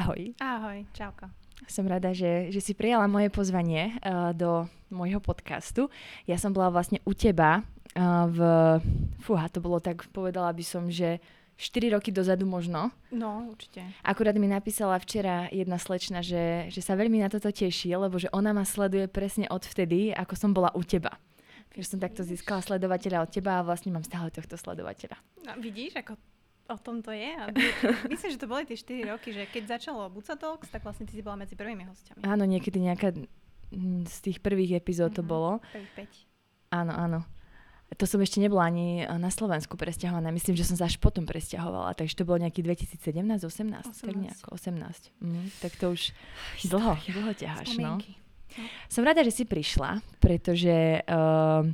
Ahoj. Ahoj, čauko. Som rada, že, že si prijala moje pozvanie uh, do môjho podcastu. Ja som bola vlastne u teba uh, v... Fúha, to bolo tak, povedala by som, že 4 roky dozadu možno. No, určite. Akurát mi napísala včera jedna slečna, že, že sa veľmi na toto teší, lebo že ona ma sleduje presne od vtedy, ako som bola u teba. Že som takto získala sledovateľa od teba a vlastne mám stále tohto sledovateľa. No, vidíš, ako o tom to je. A myslím, že to boli tie 4 roky, že keď začalo Buca Talks, tak vlastne ty si bola medzi prvými hostiami. Áno, niekedy nejaká z tých prvých epizód to mm-hmm, bolo. Prvých 5. Áno, áno. To som ešte nebola ani na Slovensku presťahovaná. Myslím, že som sa až potom presťahovala. Takže to bolo nejaký 2017, 18, 18. tak nejako 18. Mm, tak to už dlho, dlho ťaháš. No. no. Som rada, že si prišla, pretože uh,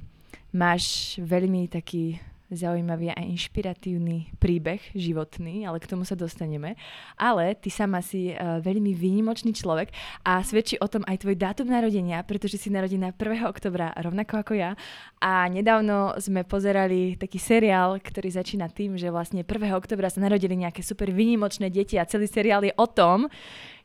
máš veľmi taký zaujímavý a inšpiratívny príbeh životný, ale k tomu sa dostaneme. Ale ty sama si uh, veľmi výnimočný človek a svedčí o tom aj tvoj dátum narodenia, pretože si narodená 1. oktobra rovnako ako ja. A nedávno sme pozerali taký seriál, ktorý začína tým, že vlastne 1. oktobra sa narodili nejaké super výnimočné deti a celý seriál je o tom,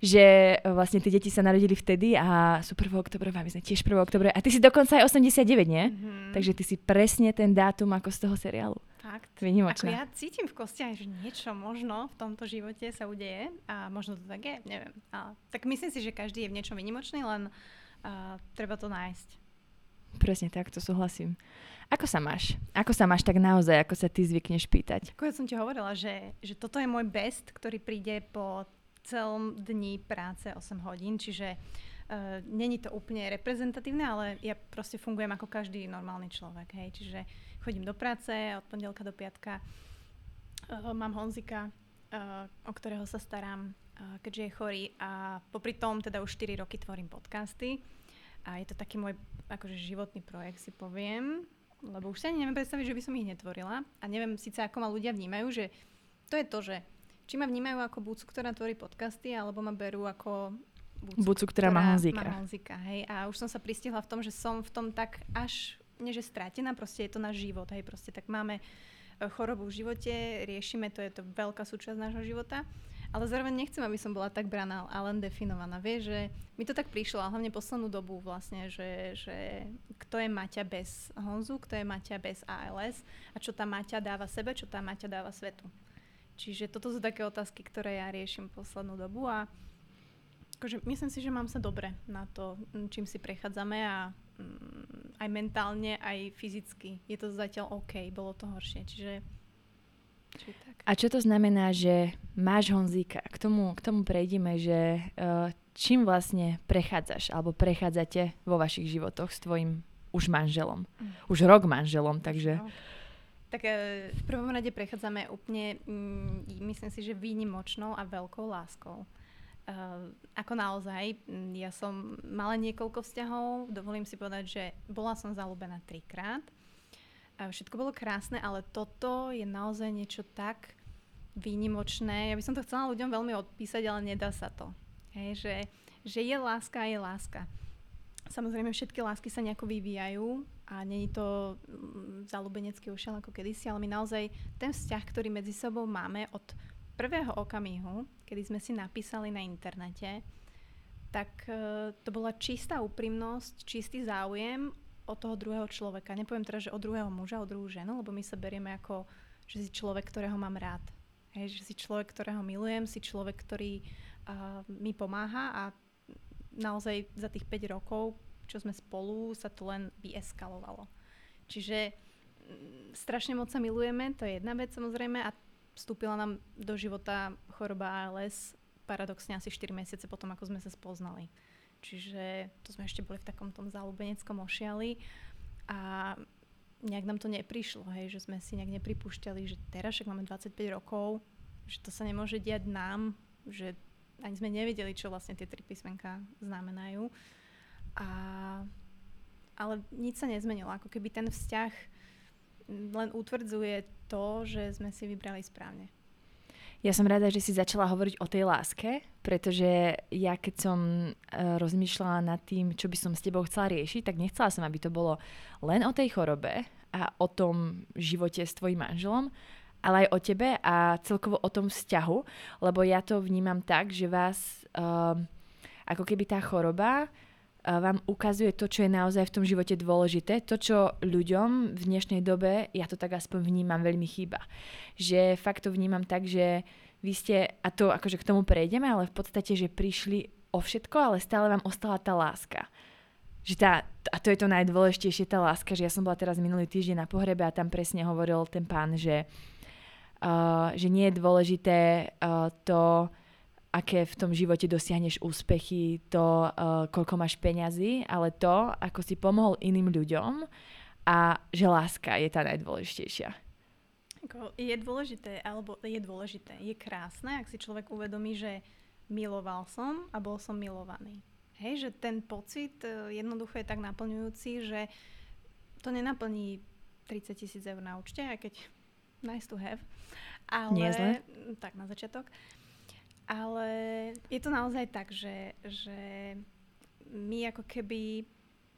že vlastne tie deti sa narodili vtedy a sú 1. oktobrové, my sme tiež 1. oktobrové. A ty si dokonca aj 89, nie? Mm-hmm. Takže ty si presne ten dátum ako z toho seriálu. Fakt. Vynimočná. Ako ja cítim v kostiach, že niečo možno v tomto živote sa udeje a možno to tak je, neviem. A, tak myslím si, že každý je v niečom vynimočný, len uh, treba to nájsť. Presne tak, to súhlasím. Ako sa máš? Ako sa máš tak naozaj, ako sa ty zvykneš pýtať? Ako ja som ti hovorila, že, že toto je môj best, ktorý príde po celom dni práce 8 hodín, čiže uh, není to úplne reprezentatívne, ale ja proste fungujem ako každý normálny človek, hej, čiže chodím do práce od pondelka do piatka, uh, mám Honzika, uh, o ktorého sa starám, uh, keďže je chorý a popri tom teda už 4 roky tvorím podcasty a je to taký môj akože životný projekt si poviem, lebo už sa ani neviem predstaviť, že by som ich netvorila a neviem síce ako ma ľudia vnímajú, že to je to, že či ma vnímajú ako bucu, ktorá tvorí podcasty, alebo ma berú ako bucu, bucu ktorá, ktorá má Honzika. Má Honzika hej. A už som sa pristihla v tom, že som v tom tak až, nie že stratená, proste je to náš život. Hej. Proste tak máme e, chorobu v živote, riešime to, je to veľká súčasť nášho života. Ale zároveň nechcem, aby som bola tak braná a len definovaná. Vieš, že mi to tak prišlo, a hlavne poslednú dobu vlastne, že, že kto je Maťa bez Honzu, kto je Maťa bez ALS a čo tá Maťa dáva sebe, čo tá Maťa dáva svetu. Čiže toto sú také otázky, ktoré ja riešim poslednú dobu a akože myslím si, že mám sa dobre na to, čím si prechádzame a mm, aj mentálne, aj fyzicky. Je to zatiaľ OK, bolo to horšie, čiže... A čo to znamená, že máš Honzíka? K tomu, k tomu prejdeme, že uh, čím vlastne prechádzaš alebo prechádzate vo vašich životoch s tvojim už manželom. Mm. Už rok manželom, takže... No. Tak e, v prvom rade prechádzame úplne, mm, myslím si, že výnimočnou a veľkou láskou. Uh, ako naozaj, ja som mala niekoľko vzťahov, dovolím si povedať, že bola som zalúbená trikrát. Všetko bolo krásne, ale toto je naozaj niečo tak výnimočné. Ja by som to chcela ľuďom veľmi odpísať, ale nedá sa to. Hej, že, že je láska a je láska. Samozrejme, všetky lásky sa nejako vyvíjajú a není to mm, zalúbenecký ušiel ako kedysi, ale my naozaj ten vzťah, ktorý medzi sebou máme od prvého okamihu, kedy sme si napísali na internete, tak e, to bola čistá úprimnosť, čistý záujem od toho druhého človeka. Nepoviem teraz, že od druhého muža, od druhú ženu, lebo my sa berieme ako, že si človek, ktorého mám rád. Hej, že si človek, ktorého milujem, si človek, ktorý uh, mi pomáha a naozaj za tých 5 rokov čo sme spolu, sa to len vyeskalovalo. Čiže mm, strašne moc sa milujeme, to je jedna vec samozrejme a vstúpila nám do života choroba ALS paradoxne asi 4 mesiace potom, ako sme sa spoznali. Čiže to sme ešte boli v takom tom záľubeneckom ošiali a nejak nám to neprišlo, hej, že sme si nejak nepripúšťali, že teraz však máme 25 rokov, že to sa nemôže diať nám, že ani sme nevedeli, čo vlastne tie tri písmenka znamenajú. A, ale nič sa nezmenilo. Ako keby ten vzťah len utvrdzuje to, že sme si vybrali správne. Ja som rada, že si začala hovoriť o tej láske, pretože ja keď som uh, rozmýšľala nad tým, čo by som s tebou chcela riešiť, tak nechcela som, aby to bolo len o tej chorobe a o tom živote s tvojim manželom, ale aj o tebe a celkovo o tom vzťahu, lebo ja to vnímam tak, že vás uh, ako keby tá choroba vám ukazuje to, čo je naozaj v tom živote dôležité, to, čo ľuďom v dnešnej dobe, ja to tak aspoň vnímam, veľmi chýba. Že fakt to vnímam tak, že vy ste, a to akože k tomu prejdeme, ale v podstate, že prišli o všetko, ale stále vám ostala tá láska že tá, a to je to najdôležitejšie, tá láska, že ja som bola teraz minulý týždeň na pohrebe a tam presne hovoril ten pán, že, uh, že nie je dôležité uh, to, aké v tom živote dosiahneš úspechy, to, uh, koľko máš peňazí, ale to, ako si pomohol iným ľuďom a že láska je tá najdôležitejšia. je dôležité, alebo je dôležité, je krásne, ak si človek uvedomí, že miloval som a bol som milovaný. Hej, že ten pocit e, jednoducho je tak naplňujúci, že to nenaplní 30 tisíc eur na účte, aj keď nice to have. Ale, Nie zle. Tak na začiatok. Ale je to naozaj tak, že, že my ako keby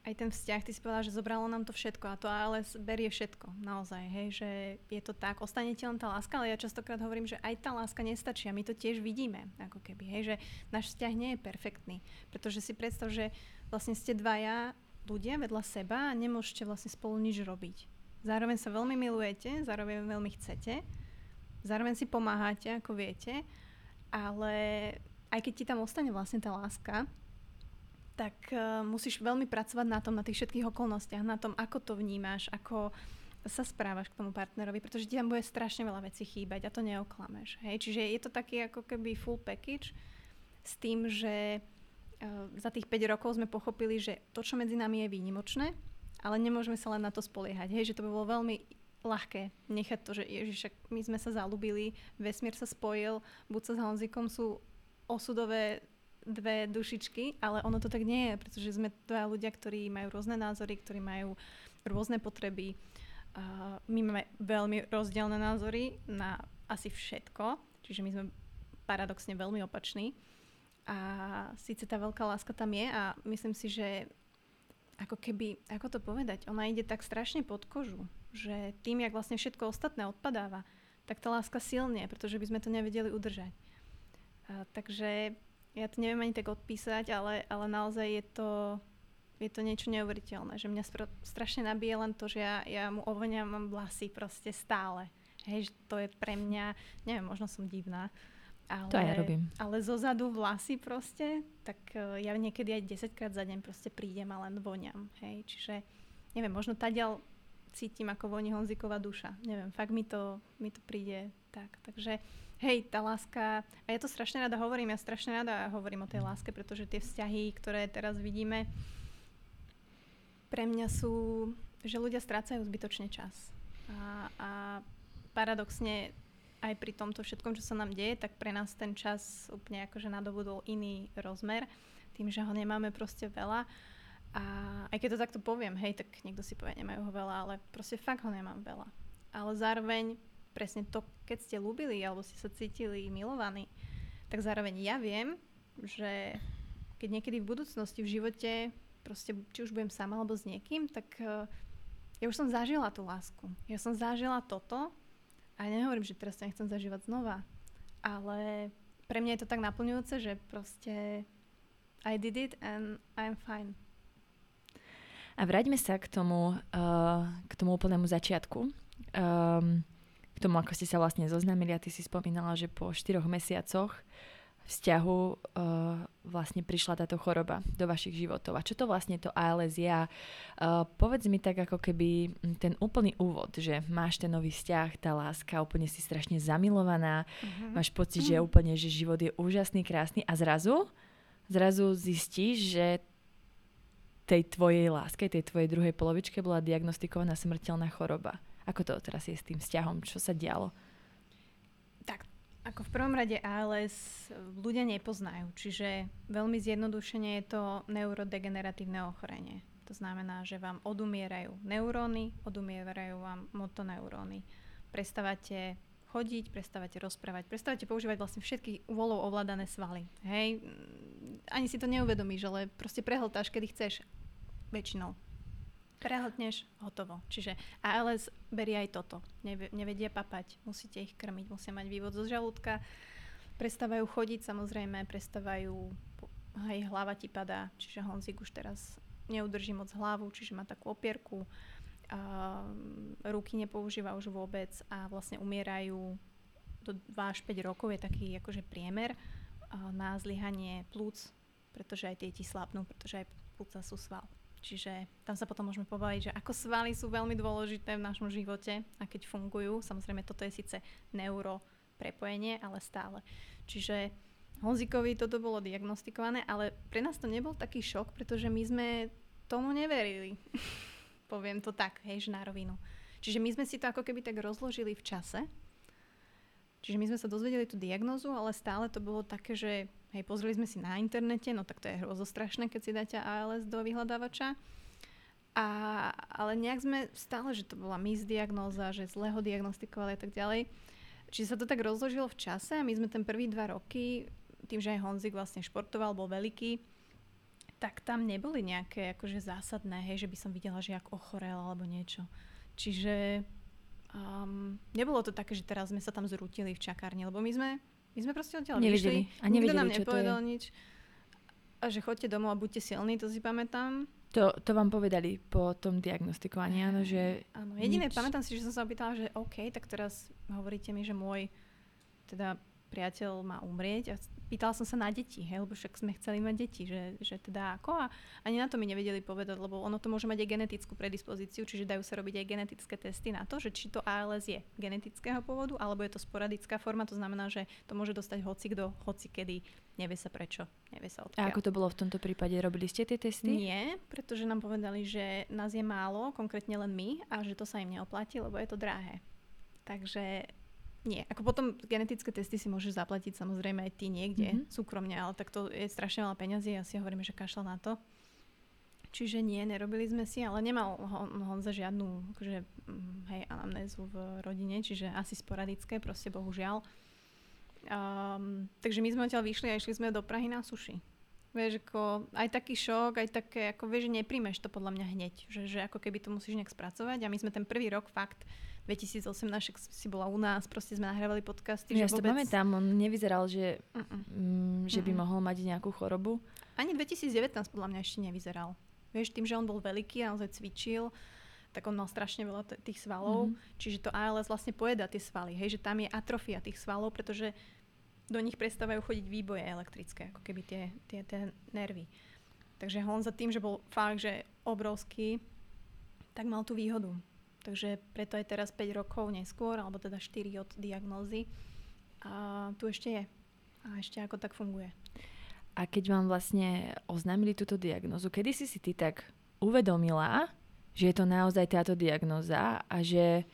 aj ten vzťah, ty si povedala, že zobralo nám to všetko a to ALS berie všetko, naozaj, hej, že je to tak, ostane ti len tá láska, ale ja častokrát hovorím, že aj tá láska nestačí a my to tiež vidíme, ako keby, hej, že náš vzťah nie je perfektný, pretože si predstav, že vlastne ste dvaja ľudia vedľa seba a nemôžete vlastne spolu nič robiť. Zároveň sa veľmi milujete, zároveň veľmi chcete, zároveň si pomáhate, ako viete, ale aj keď ti tam ostane vlastne tá láska, tak uh, musíš veľmi pracovať na tom, na tých všetkých okolnostiach, na tom, ako to vnímaš, ako sa správaš k tomu partnerovi, pretože ti tam bude strašne veľa vecí chýbať a to neoklameš. Hej? Čiže je to taký ako keby full package s tým, že uh, za tých 5 rokov sme pochopili, že to, čo medzi nami je výnimočné, ale nemôžeme sa len na to spoliehať. Hej? Že to by bolo veľmi ľahké nechať to, že ježiš, my sme sa zalúbili, vesmír sa spojil, buď sa s Honzikom sú osudové dve dušičky, ale ono to tak nie je, pretože sme dva ľudia, ktorí majú rôzne názory, ktorí majú rôzne potreby. Uh, my máme veľmi rozdielne názory na asi všetko, čiže my sme paradoxne veľmi opační. A síce tá veľká láska tam je a myslím si, že ako keby, ako to povedať, ona ide tak strašne pod kožu, že tým, jak vlastne všetko ostatné odpadáva, tak tá láska silne, pretože by sme to nevedeli udržať. Uh, takže ja to neviem ani tak odpísať, ale, ale naozaj je to, je to niečo neuveriteľné, že mňa spra- strašne nabije len to, že ja, ja mu ovoniam vlasy proste stále. Hej, že to je pre mňa, neviem, možno som divná, ale, to ja robím. Ale zo zadu vlasy proste, tak uh, ja niekedy aj 10 krát za deň proste prídem a len voňam. Hej, čiže neviem, možno tadiaľ cítim, ako voní Honziková duša. Neviem, fakt mi to, mi to príde tak. Takže hej, tá láska, a ja to strašne rada hovorím, ja strašne rada hovorím o tej láske, pretože tie vzťahy, ktoré teraz vidíme, pre mňa sú, že ľudia strácajú zbytočne čas. A, a paradoxne aj pri tomto všetkom, čo sa nám deje, tak pre nás ten čas úplne akože nadobudol iný rozmer, tým, že ho nemáme proste veľa. A aj keď to takto poviem, hej, tak niekto si povie, nemajú ho veľa, ale proste fakt ho nemám veľa. Ale zároveň presne to, keď ste ľúbili alebo ste sa cítili milovaní, tak zároveň ja viem, že keď niekedy v budúcnosti v živote proste, či už budem sama alebo s niekým, tak uh, ja už som zažila tú lásku. Ja som zažila toto a nehovorím, že teraz to nechcem zažívať znova, ale pre mňa je to tak naplňujúce, že proste I did it and I'm fine. A vráťme sa k tomu, uh, k tomu úplnému začiatku. Um, k tomu, ako ste sa vlastne zoznámili a ty si spomínala, že po štyroch mesiacoch vzťahu uh, vlastne prišla táto choroba do vašich životov. A čo to vlastne to ALS je? Uh, povedz mi tak ako keby ten úplný úvod, že máš ten nový vzťah, tá láska, úplne si strašne zamilovaná, uh-huh. máš pocit, že úplne, že život je úžasný, krásny a zrazu, zrazu zistíš, že tej tvojej láske, tej tvojej druhej polovičke bola diagnostikovaná smrteľná choroba. Ako to teraz je s tým vzťahom? Čo sa dialo? Tak, ako v prvom rade ALS ľudia nepoznajú, čiže veľmi zjednodušene je to neurodegeneratívne ochorenie. To znamená, že vám odumierajú neuróny, odumierajú vám motoneuróny. Prestávate chodiť, prestávate rozprávať, prestávate používať vlastne všetky volou ovládané svaly. Hej, ani si to neuvedomíš, ale proste prehltáš, kedy chceš väčšinou. Prehltneš, hotovo. Čiže ALS berie aj toto. nevedia papať, musíte ich krmiť, musia mať vývod zo žalúdka, prestávajú chodiť samozrejme, prestávajú, aj hlava ti padá, čiže Honzik už teraz neudrží moc hlavu, čiže má takú opierku, a ruky nepoužíva už vôbec a vlastne umierajú do 2 až 5 rokov je taký akože priemer na zlyhanie plúc, pretože aj tie ti slabnú, pretože aj plúca sú sval. Čiže tam sa potom môžeme povedať, že ako svaly sú veľmi dôležité v našom živote a keď fungujú, samozrejme toto je síce neuro prepojenie, ale stále. Čiže Honzikovi toto bolo diagnostikované, ale pre nás to nebol taký šok, pretože my sme tomu neverili. Poviem to tak, hej, že na rovinu. Čiže my sme si to ako keby tak rozložili v čase Čiže my sme sa dozvedeli tú diagnozu, ale stále to bolo také, že hej, pozreli sme si na internete, no tak to je hrozostrašné, keď si dáte ALS do vyhľadávača. A, ale nejak sme stále, že to bola misdiagnóza, že zle ho diagnostikovali a tak ďalej. Čiže sa to tak rozložilo v čase a my sme ten prvý dva roky, tým, že aj Honzik vlastne športoval, bol veľký, tak tam neboli nejaké akože zásadné, hej, že by som videla, že jak ochorel alebo niečo. Čiže Um, nebolo to také, že teraz sme sa tam zrútili v čakárni, lebo my sme, my sme proste odtiaľ nevideli. vyšli. A nevideli, nikto nám nepovedal nič. A že chodte domov a buďte silní, to si pamätám. To, to vám povedali po tom diagnostikovaní, áno, že... Áno, jediné, nič... pamätám si, že som sa opýtala, že OK, tak teraz hovoríte mi, že môj teda priateľ má umrieť a pýtala som sa na deti, hej, lebo však sme chceli mať deti, že, že teda ako a ani na to mi nevedeli povedať, lebo ono to môže mať aj genetickú predispozíciu, čiže dajú sa robiť aj genetické testy na to, že či to ALS je genetického pôvodu, alebo je to sporadická forma, to znamená, že to môže dostať hoci kto, hoci kedy, nevie sa prečo, nevie sa odkiaľ. A ako to bolo v tomto prípade? Robili ste tie testy? Nie, pretože nám povedali, že nás je málo, konkrétne len my a že to sa im neoplatí, lebo je to drahé. Takže nie, ako potom genetické testy si môžeš zaplatiť samozrejme aj ty niekde, mm-hmm. súkromne, ale tak to je strašne veľa peňazí a si hovoríme, že kašla na to. Čiže nie, nerobili sme si, ale nemal Hon, Honza žiadnu akože, mm, hej, anamnézu v rodine, čiže asi sporadické, proste bohužiaľ. Um, takže my sme odtiaľ vyšli a išli sme do Prahy na suši. Vieš, ako aj taký šok, aj také, ako vieš, že nepríjmeš to podľa mňa hneď, že, že ako keby to musíš nejak spracovať a my sme ten prvý rok fakt 2018 si bola u nás, proste sme nahrávali podcasty. Ja že vôbec... to pamätám, on nevyzeral, že, mm, že by Mm-mm. mohol mať nejakú chorobu. Ani 2019 podľa mňa ešte nevyzeral. Vieš, tým, že on bol veľký a naozaj cvičil, tak on mal strašne veľa t- tých svalov, mm-hmm. čiže to ALS vlastne pojeda tie svaly, hej, že tam je atrofia tých svalov, pretože do nich prestávajú chodiť výboje elektrické, ako keby tie, tie, tie nervy. Takže on za tým, že bol fakt, že obrovský, tak mal tú výhodu. Takže preto je teraz 5 rokov neskôr, alebo teda 4 od diagnózy. A tu ešte je. A ešte ako tak funguje. A keď vám vlastne oznámili túto diagnózu, kedy si si ty tak uvedomila, že je to naozaj táto diagnóza a že,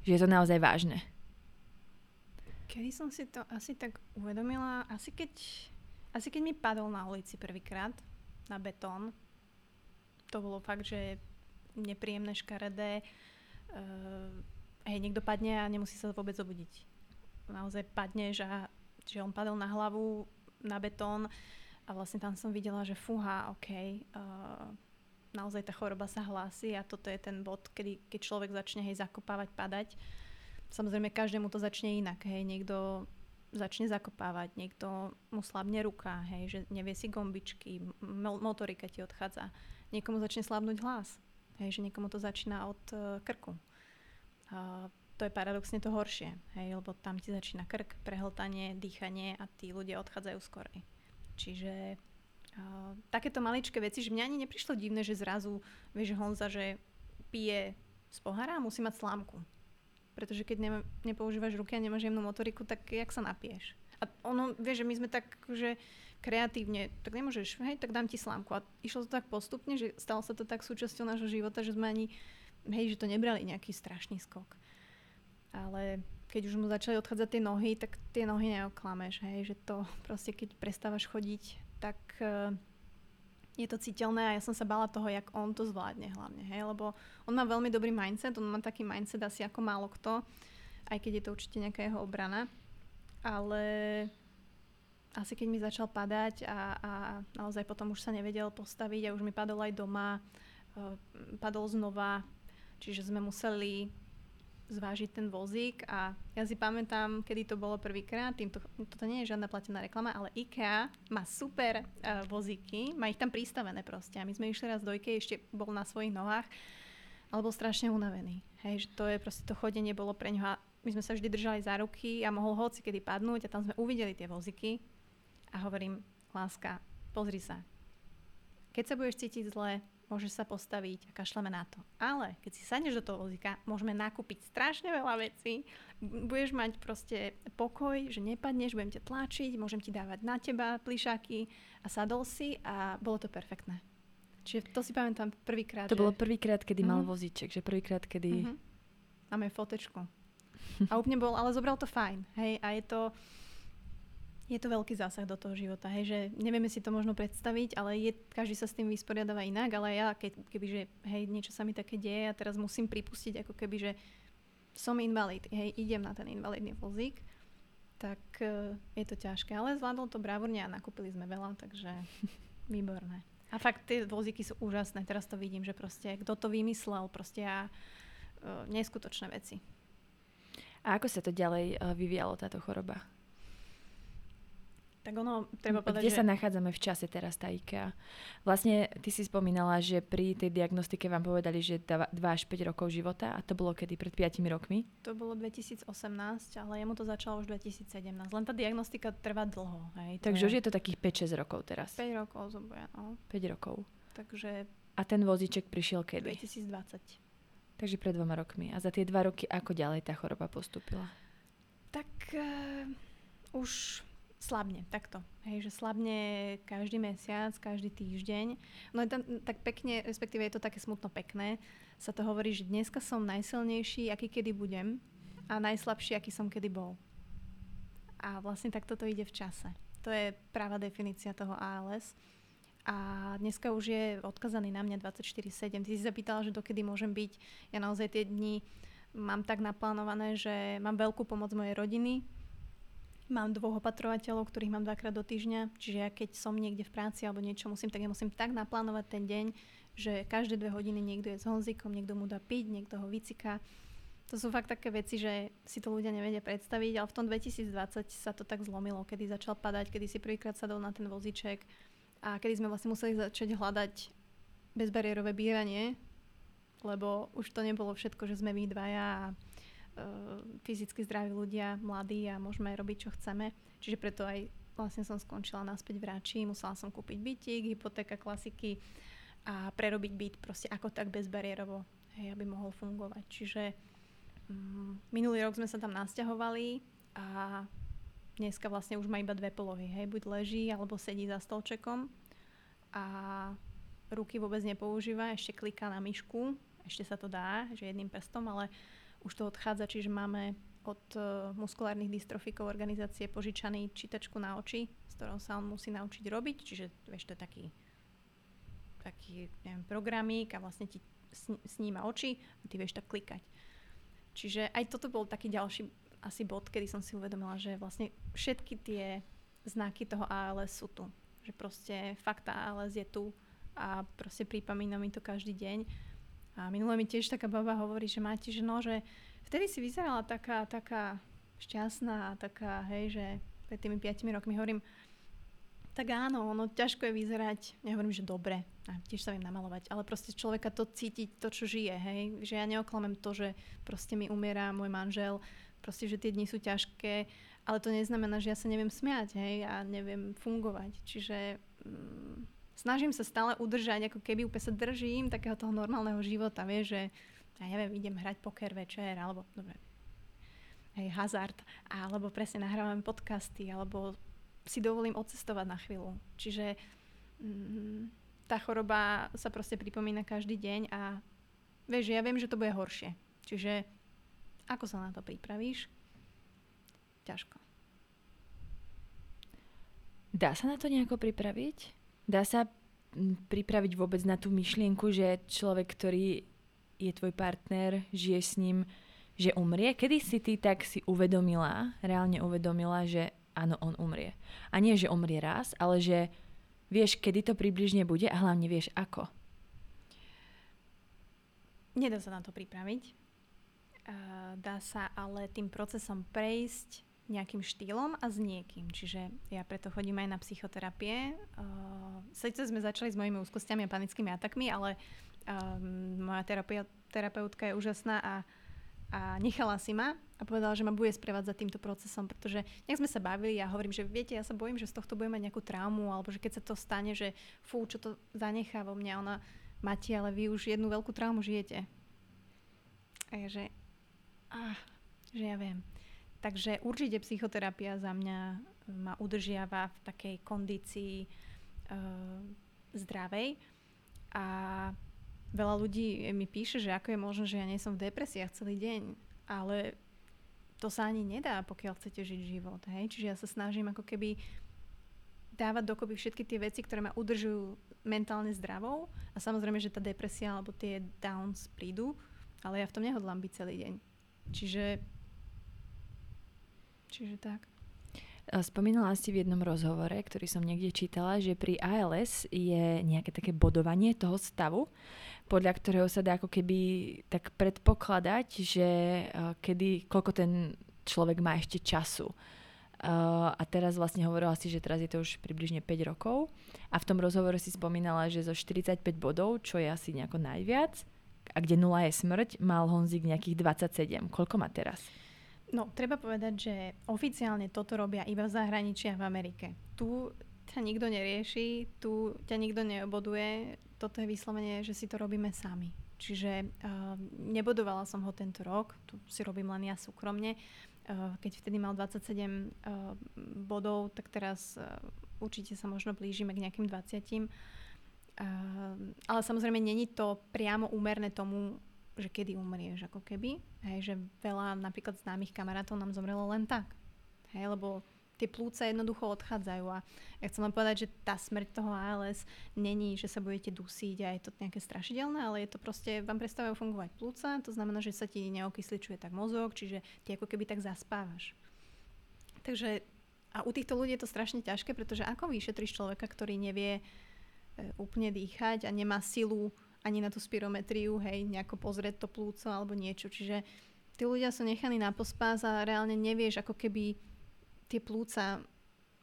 že je to naozaj vážne? Kedy som si to asi tak uvedomila? Asi keď, asi keď mi padol na ulici prvýkrát na betón. To bolo fakt, že nepríjemné, škaredé uh, hej, niekto padne a nemusí sa vôbec obudiť. Naozaj padneš a že on padol na hlavu, na betón a vlastne tam som videla, že fúha, OK, uh, naozaj tá choroba sa hlási a toto je ten bod, kedy, keď človek začne hej, zakopávať, padať. Samozrejme, každému to začne inak. Hej. Niekto začne zakopávať, niekto mu slabne ruka, hej, že nevie si gombičky, motorika ti odchádza. Niekomu začne slabnúť hlas. Hej, že niekomu to začína od uh, krku. A to je paradoxne to horšie, hej, lebo tam ti začína krk, prehltanie, dýchanie a tí ľudia odchádzajú skorej. Čiže uh, takéto maličké veci, že mňa ani neprišlo divné, že zrazu, vieš, Honza, že pije z pohára a musí mať slámku. Pretože keď ne, nepoužívaš ruky a nemáš jemnú motoriku, tak jak sa napieš? A ono, vieš, že my sme tak, že kreatívne, tak nemôžeš, hej, tak dám ti slámku. A išlo to tak postupne, že stalo sa to tak súčasťou nášho života, že sme ani, hej, že to nebrali nejaký strašný skok. Ale keď už mu začali odchádzať tie nohy, tak tie nohy neoklameš, hej, že to proste keď prestávaš chodiť, tak uh, je to citeľné a ja som sa bala toho, jak on to zvládne hlavne, hej, lebo on má veľmi dobrý mindset, on má taký mindset asi ako málo kto, aj keď je to určite nejaká jeho obrana, ale asi keď mi začal padať a, a naozaj potom už sa nevedel postaviť a už mi padol aj doma, padol znova, čiže sme museli zvážiť ten vozík a ja si pamätám, kedy to bolo prvýkrát, týmto, toto nie je žiadna platená reklama, ale IKEA má super uh, vozíky, má ich tam pristavené proste a my sme išli raz do IKEA, ešte bol na svojich nohách, ale bol strašne unavený. Hej, že to je proste, to chodenie bolo pre ňoho my sme sa vždy držali za ruky a mohol hoci kedy padnúť a tam sme uvideli tie voziky a hovorím, láska, pozri sa. Keď sa budeš cítiť zle, môžeš sa postaviť a kašleme na to. Ale keď si sadneš do toho vozíka, môžeme nakúpiť strašne veľa vecí, budeš mať proste pokoj, že nepadneš, budem ťa tlačiť, môžem ti dávať na teba plišáky a sadol si a bolo to perfektné. Čiže to si pamätám prvýkrát. To že... bolo prvýkrát, kedy mm-hmm. mal mhm. vozíček, že prvýkrát, kedy... Mm-hmm. Máme fotečku. A úplne bol, ale zobral to fajn. Hej, a je to, je to veľký zásah do toho života, hej, že nevieme si to možno predstaviť, ale je, každý sa s tým vysporiadáva inak, ale ja, keď, keby, že hej, niečo sa mi také deje a teraz musím pripustiť, ako keby, že som invalid, hej, idem na ten invalidný vozík, tak uh, je to ťažké, ale zvládol to bravúrne a nakúpili sme veľa, takže výborné. A fakt tie vozíky sú úžasné, teraz to vidím, že proste kto to vymyslel, proste a uh, neskutočné veci. A ako sa to ďalej uh, vyvíjalo táto choroba? Tak ono, treba povedať, Kde že... sa nachádzame v čase teraz, tá IKEA? Vlastne, ty si spomínala, že pri tej diagnostike vám povedali, že 2 až 5 rokov života a to bolo kedy? Pred 5 rokmi? To bolo 2018, ale jemu to začalo už 2017. Len tá diagnostika trvá dlho. Hej, Takže je... už je to takých 5-6 rokov teraz? 5 rokov zobuja, no. 5 rokov. Takže... A ten vozíček prišiel kedy? 2020. Takže pred dvoma rokmi. A za tie dva roky ako ďalej tá choroba postupila? Tak uh, už slabne, takto. Hej, že slabne každý mesiac, každý týždeň. No je tam tak pekne, respektíve je to také smutno pekné, sa to hovorí, že dneska som najsilnejší, aký kedy budem a najslabší, aký som kedy bol. A vlastne takto to ide v čase. To je práva definícia toho ALS. A dneska už je odkazaný na mňa 24-7. Ty si zapýtala, že dokedy môžem byť. Ja naozaj tie dni mám tak naplánované, že mám veľkú pomoc mojej rodiny. Mám dvoch opatrovateľov, ktorých mám dvakrát do týždňa. Čiže ja keď som niekde v práci alebo niečo musím, tak ja musím tak naplánovať ten deň, že každé dve hodiny niekto je s Honzikom, niekto mu dá piť, niekto ho vyciká. To sú fakt také veci, že si to ľudia nevedia predstaviť, ale v tom 2020 sa to tak zlomilo, kedy začal padať, kedy si prvýkrát sadol na ten vozíček, a kedy sme vlastne museli začať hľadať bezbariérové bývanie, lebo už to nebolo všetko, že sme my dvaja a fyzicky zdraví ľudia, mladí a môžeme robiť, čo chceme. Čiže preto aj vlastne som skončila naspäť v Rači, musela som kúpiť bytík, hypotéka, klasiky a prerobiť byt proste ako tak bezbariérovo, hej, aby mohol fungovať. Čiže um, minulý rok sme sa tam nasťahovali a dneska vlastne už má iba dve polohy. Hej, buď leží alebo sedí za stolčekom a ruky vôbec nepoužíva, ešte kliká na myšku, ešte sa to dá, že jedným prstom, ale už to odchádza, čiže máme od uh, muskulárnych dystrofikov organizácie požičaný čítačku na oči, s ktorou sa on musí naučiť robiť, čiže vieš, to je taký, taký neviem, programík a vlastne ti sníma oči a ty vieš tak klikať. Čiže aj toto bol taký ďalší asi bod, kedy som si uvedomila, že vlastne všetky tie znaky toho ALS sú tu. Že proste fakt ALS je tu a proste pripomína mi to každý deň. A minule mi tiež taká baba hovorí, že máte, že no, že vtedy si vyzerala taká, taká šťastná, taká, hej, že pred tými 5 rokmi hovorím, tak áno, ono ťažko je vyzerať, nehovorím, že dobre, a tiež sa viem namalovať, ale proste človeka to cítiť, to, čo žije, hej, že ja neoklamem to, že proste mi umiera môj manžel, proste, že tie dni sú ťažké, ale to neznamená, že ja sa neviem smiať, hej, a neviem fungovať. Čiže mm, snažím sa stále udržať, ako keby úplne sa držím takého toho normálneho života, vieš, že ja neviem, idem hrať poker večer, alebo dobre, hej, hazard, alebo presne nahrávam podcasty, alebo si dovolím odcestovať na chvíľu. Čiže mm, tá choroba sa proste pripomína každý deň a vieš, ja viem, že to bude horšie. Čiže ako sa na to pripravíš? Ťažko. Dá sa na to nejako pripraviť? Dá sa pripraviť vôbec na tú myšlienku, že človek, ktorý je tvoj partner, žije s ním, že umrie? Kedy si ty tak si uvedomila, reálne uvedomila, že áno, on umrie. A nie, že umrie raz, ale že vieš, kedy to približne bude a hlavne vieš ako. nedá sa na to pripraviť. Dá sa ale tým procesom prejsť nejakým štýlom a s niekým. Čiže ja preto chodím aj na psychoterapie. Uh, Sice sme začali s mojimi úzkostiami a panickými atakmi, ale um, moja terapia, terapeutka je úžasná a, a nechala si ma a povedala, že ma bude sprevádzať týmto procesom, pretože nejak sme sa bavili a hovorím, že viete, ja sa bojím, že z tohto budem mať nejakú traumu, alebo že keď sa to stane, že fú, čo to zanechá vo mne, ona, Mati, ale vy už jednu veľkú traumu žijete. A ja, že, ah, že ja viem. Takže určite psychoterapia za mňa e, ma udržiava v takej kondícii uh, zdravej. A veľa ľudí mi píše, že ako je možné, že ja nie som v depresiách celý deň. Ale to sa ani nedá, pokiaľ chcete žiť život. Hej? Čiže ja sa snažím ako keby dávať dokopy všetky tie veci, ktoré ma udržujú mentálne zdravou. A samozrejme, že tá depresia alebo tie downs prídu, ale ja v tom nehodlám byť celý deň. Čiže Čiže tak. Spomínala si v jednom rozhovore, ktorý som niekde čítala, že pri ALS je nejaké také bodovanie toho stavu, podľa ktorého sa dá ako keby tak predpokladať, že kedy, koľko ten človek má ešte času. Uh, a teraz vlastne hovorila si, že teraz je to už približne 5 rokov a v tom rozhovore si spomínala, že zo 45 bodov, čo je asi nejako najviac, a kde 0 je smrť, mal Honzik nejakých 27. Koľko má teraz? No, treba povedať, že oficiálne toto robia iba v zahraničí a v Amerike. Tu ťa nikto nerieši, tu ťa nikto neoboduje, toto je vyslovene, že si to robíme sami. Čiže uh, nebodovala som ho tento rok, tu si robím len ja súkromne. Uh, keď vtedy mal 27 uh, bodov, tak teraz uh, určite sa možno blížime k nejakým 20. Uh, ale samozrejme není to priamo úmerné tomu, že kedy umrieš, ako keby. Hej, že veľa napríklad známych kamarátov nám zomrelo len tak. Hej, lebo tie plúca jednoducho odchádzajú a ja chcem len povedať, že tá smrť toho ALS není, že sa budete dusiť a je to nejaké strašidelné, ale je to proste, vám prestávajú fungovať plúca, to znamená, že sa ti neokysličuje tak mozog, čiže ty ako keby tak zaspávaš. Takže a u týchto ľudí je to strašne ťažké, pretože ako vyšetríš človeka, ktorý nevie e, úplne dýchať a nemá silu ani na tú spirometriu, hej, nejako pozrieť to plúco alebo niečo. Čiže tí ľudia sú nechaní na pospás a reálne nevieš ako keby tie plúca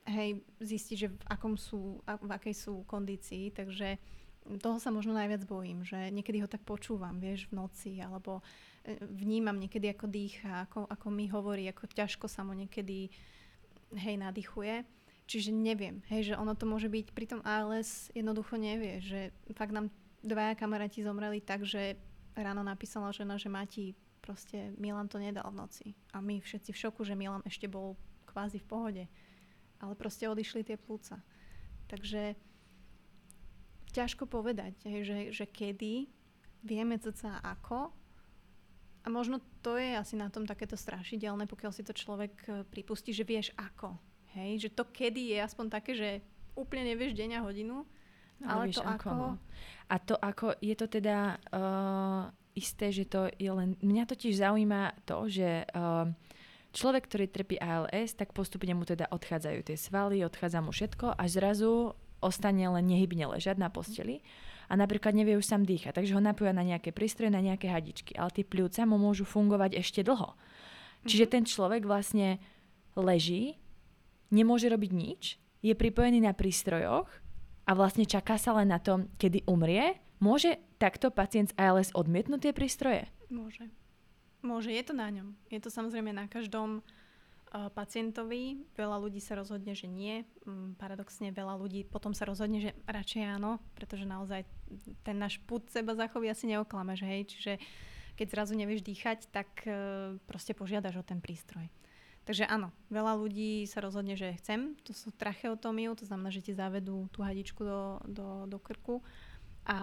hej, zistiť, že v, akom sú, v akej sú kondícii, takže toho sa možno najviac bojím, že niekedy ho tak počúvam, vieš, v noci, alebo e, vnímam niekedy, ako dýcha, ako, ako mi hovorí, ako ťažko sa mu niekedy, hej, nadýchuje. Čiže neviem, hej, že ono to môže byť, pri tom ALS jednoducho nevie, že fakt nám dvaja kamaráti zomreli tak, že ráno napísala žena, že Mati proste Milan to nedal v noci. A my všetci v šoku, že Milan ešte bol kvázi v pohode. Ale proste odišli tie plúca. Takže ťažko povedať, že, že kedy, vieme sa ako. A možno to je asi na tom takéto strašidelné, pokiaľ si to človek e, pripustí, že vieš ako. Hej? Že to kedy je aspoň také, že úplne nevieš deň a hodinu, ale, ale to ako... ako. A to ako, je to teda uh, isté, že to je len... Mňa totiž zaujíma to, že uh, človek, ktorý trpí ALS, tak postupne mu teda odchádzajú tie svaly, odchádza mu všetko a zrazu ostane len nehybne ležať na posteli a napríklad nevie už sám dýchať, takže ho napoja na nejaké prístroje, na nejaké hadičky, ale tie pľúca mu môžu fungovať ešte dlho. Čiže mhm. ten človek vlastne leží, nemôže robiť nič, je pripojený na prístrojoch a vlastne čaká sa len na to, kedy umrie, môže takto pacient z ALS odmietnúť tie prístroje? Môže. Môže, je to na ňom. Je to samozrejme na každom pacientovi. Veľa ľudí sa rozhodne, že nie. Um, paradoxne veľa ľudí potom sa rozhodne, že radšej áno, pretože naozaj ten náš put seba zachoví asi neoklameš, hej. Čiže keď zrazu nevieš dýchať, tak uh, proste požiadaš o ten prístroj. Takže áno, veľa ľudí sa rozhodne, že chcem. To sú tracheotomiu, to znamená, že ti zavedú tú hadičku do, do, do krku. A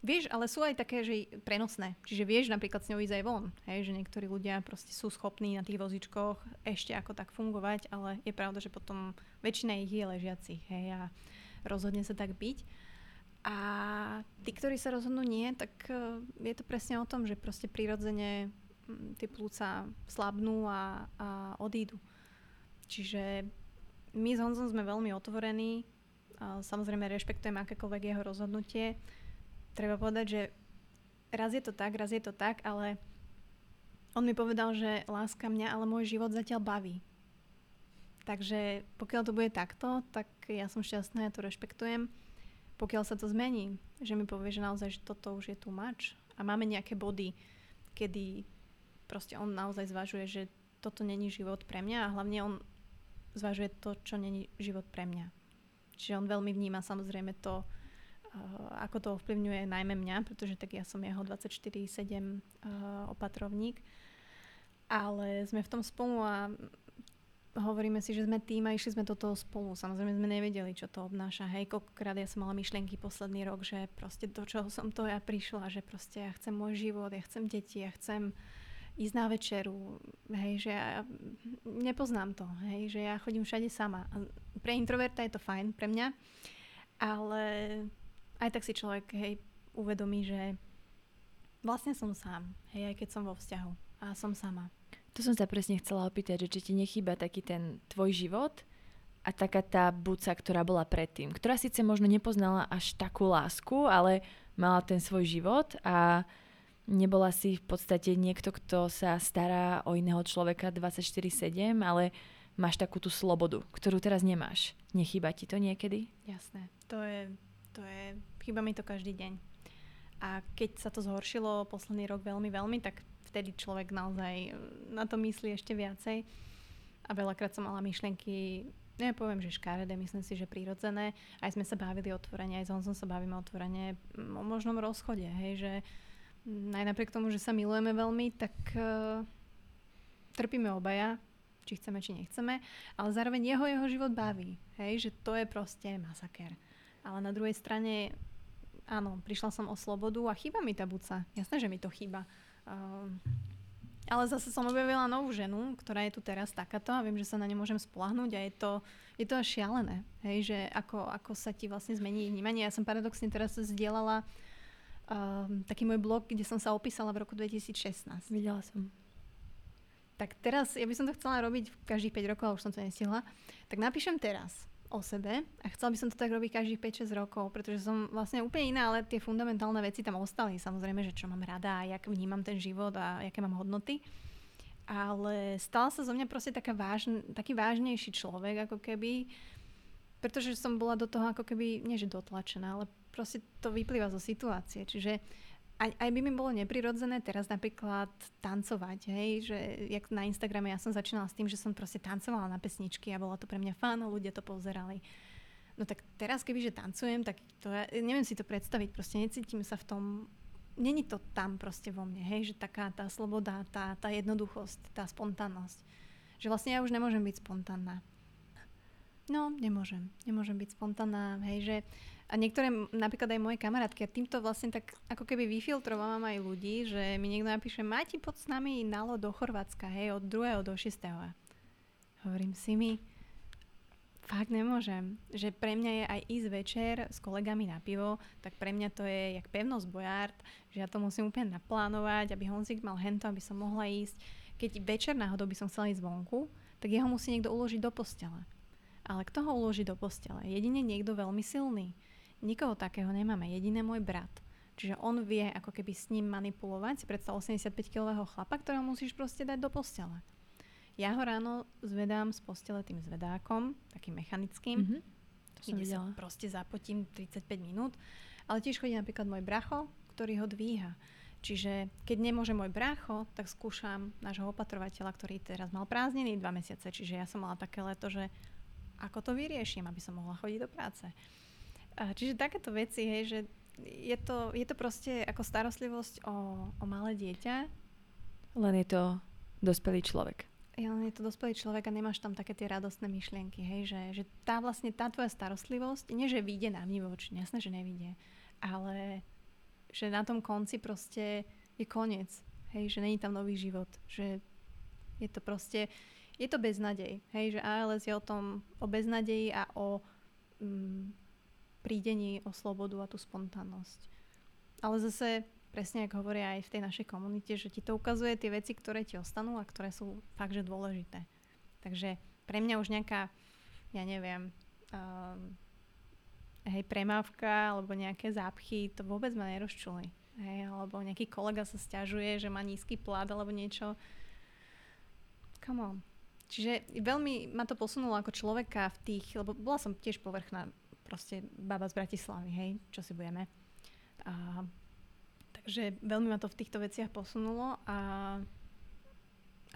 vieš, ale sú aj také, že prenosné. Čiže vieš napríklad s ňou ísť aj von. Hej, že niektorí ľudia proste sú schopní na tých vozičkoch ešte ako tak fungovať, ale je pravda, že potom väčšina ich je ležiacich. Hej, a rozhodne sa tak byť. A tí, ktorí sa rozhodnú nie, tak eh, je to presne o tom, že proste prirodzene tie plúca slabnú a, a odídu. Čiže my s Honzom sme veľmi otvorení, samozrejme rešpektujem akékoľvek jeho rozhodnutie. Treba povedať, že raz je to tak, raz je to tak, ale on mi povedal, že láska mňa, ale môj život zatiaľ baví. Takže pokiaľ to bude takto, tak ja som šťastná, ja to rešpektujem. Pokiaľ sa to zmení, že mi povie, že naozaj, že toto už je tu mač a máme nejaké body, kedy proste on naozaj zvažuje, že toto není život pre mňa a hlavne on zvažuje to, čo není život pre mňa. Čiže on veľmi vníma samozrejme to, ako to ovplyvňuje najmä mňa, pretože tak ja som jeho 24-7 opatrovník. Ale sme v tom spolu a hovoríme si, že sme tým a išli sme do toho spolu. Samozrejme sme nevedeli, čo to obnáša. Hej, koľkokrát ja som mala myšlienky posledný rok, že proste do čoho som to ja prišla, že proste ja chcem môj život, ja chcem deti, ja chcem ísť na večeru, hej, že ja nepoznám to, hej, že ja chodím všade sama. Pre introverta je to fajn, pre mňa, ale aj tak si človek hej, uvedomí, že vlastne som sám, hej, aj keď som vo vzťahu a som sama. To som sa presne chcela opýtať, že či ti nechýba taký ten tvoj život a taká tá buca, ktorá bola predtým, ktorá síce možno nepoznala až takú lásku, ale mala ten svoj život a nebola si v podstate niekto, kto sa stará o iného človeka 24-7, ale máš takú tú slobodu, ktorú teraz nemáš. Nechýba ti to niekedy? Jasné. To je, to je Chýba mi to každý deň. A keď sa to zhoršilo posledný rok veľmi, veľmi, tak vtedy človek naozaj e, na to myslí ešte viacej. A veľakrát som mala myšlienky, nepoviem, že škaredé, myslím si, že prírodzené. Aj sme sa bavili otvorene, aj s Honzom sa bavíme otvorene o možnom rozchode, hej, že aj napriek tomu, že sa milujeme veľmi, tak uh, trpíme obaja, či chceme, či nechceme, ale zároveň jeho jeho život baví, hej, že to je proste masaker. Ale na druhej strane áno, prišla som o slobodu a chýba mi tá buca. Jasné, že mi to chýba. Um, ale zase som objavila novú ženu, ktorá je tu teraz takáto a viem, že sa na ne môžem spolahnúť a je to, je to až šialené, hej, že ako, ako sa ti vlastne zmení vnímanie. Ja som paradoxne teraz zdieľala um, taký môj blog, kde som sa opísala v roku 2016. Videla som. Tak teraz, ja by som to chcela robiť každých 5 rokov, ale už som to nestihla. Tak napíšem teraz o sebe a chcela by som to tak robiť každých 5-6 rokov, pretože som vlastne úplne iná, ale tie fundamentálne veci tam ostali. Samozrejme, že čo mám rada a jak vnímam ten život a aké mám hodnoty. Ale stal sa zo mňa proste taká vážn, taký vážnejší človek, ako keby, pretože som bola do toho ako keby, nie že dotlačená, ale proste to vyplýva zo situácie. Čiže aj, aj by mi bolo neprirodzené teraz napríklad tancovať, hej, že jak na Instagrame ja som začínala s tým, že som proste tancovala na pesničky a bola to pre mňa fán, ľudia to pozerali. No tak teraz, kebyže tancujem, tak to ja neviem si to predstaviť, proste necítim sa v tom, není to tam proste vo mne, hej, že taká tá sloboda, tá, tá jednoduchosť, tá spontánnosť. Že vlastne ja už nemôžem byť spontánna. No, nemôžem. Nemôžem byť spontánna, hej, že a niektoré, napríklad aj moje kamarátky, a týmto vlastne tak ako keby vyfiltrovávam aj ľudí, že mi niekto napíše, máte pod s nami nalo do Chorvátska, hej, od 2. do 6. Hovorím si mi, fakt nemôžem. Že pre mňa je aj ísť večer s kolegami na pivo, tak pre mňa to je jak pevnosť bojard, že ja to musím úplne naplánovať, aby Honzik mal hento, aby som mohla ísť. Keď večer náhodou by som chcela ísť vonku, tak jeho musí niekto uložiť do postele. Ale kto ho uloží do postele? Jedine niekto veľmi silný. Nikoho takého nemáme, jediné môj brat. Čiže on vie ako keby s ním manipulovať. Si predstav 85-kilového chlapa, ktorého musíš proste dať do postele. Ja ho ráno zvedám z postele tým zvedákom, takým mechanickým. Mm-hmm. To som Ide sa proste zapotím 35 minút. Ale tiež chodí napríklad môj bracho, ktorý ho dvíha. Čiže keď nemôže môj bracho, tak skúšam nášho opatrovateľa, ktorý teraz mal prázdniny dva mesiace. Čiže ja som mala také leto, že ako to vyrieším, aby som mohla chodiť do práce. A čiže takéto veci, hej, že je to, je to proste ako starostlivosť o, o malé dieťa. Len je to dospelý človek. Ja, len je to dospelý človek a nemáš tam také tie radostné myšlienky, hej, že, že tá vlastne tá tvoja starostlivosť, nie že vyjde na vnívoč, jasné, že nevidie, ale že na tom konci proste je koniec, hej, že není tam nový život, že je to proste, je to beznadej, hej, že ALS je o tom, o beznadeji a o mm, prídení o slobodu a tú spontánnosť. Ale zase, presne ako hovoria aj v tej našej komunite, že ti to ukazuje tie veci, ktoré ti ostanú a ktoré sú fakt, že dôležité. Takže pre mňa už nejaká, ja neviem, um, hej, premávka alebo nejaké zápchy, to vôbec ma nerozčuli. hej, alebo nejaký kolega sa stiažuje, že má nízky plat alebo niečo. Come on. Čiže veľmi ma to posunulo ako človeka v tých, lebo bola som tiež povrchná proste baba z Bratislavy, hej, čo si budeme. A, takže veľmi ma to v týchto veciach posunulo a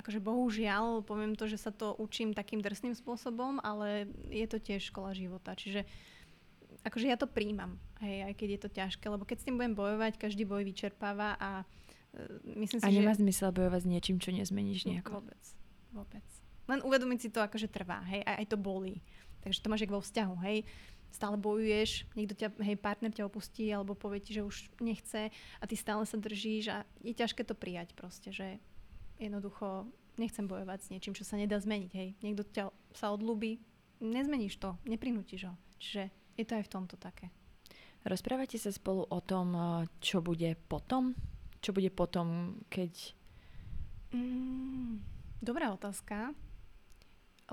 akože bohužiaľ, poviem to, že sa to učím takým drsným spôsobom, ale je to tiež škola života. Čiže akože ja to príjmam, hej, aj keď je to ťažké, lebo keď s tým budem bojovať, každý boj vyčerpáva a uh, myslím si, a nemá že... zmysel bojovať s niečím, čo nezmeníš nejako. Vôbec, vôbec. Len uvedomiť si to, akože trvá, hej, aj, aj to bolí. Takže to máš jak vo vzťahu, hej. Stále bojuješ, niekto ťa, hej, partner ťa opustí alebo povie ti, že už nechce a ty stále sa držíš a je ťažké to prijať proste, že jednoducho nechcem bojovať s niečím, čo sa nedá zmeniť, hej. Niekto ťa sa odlúbi, nezmeníš to, neprinútiš ho. Čiže je to aj v tomto také. Rozprávate sa spolu o tom, eh, čo bude potom? Čo bude potom, keď... Mm, dobrá otázka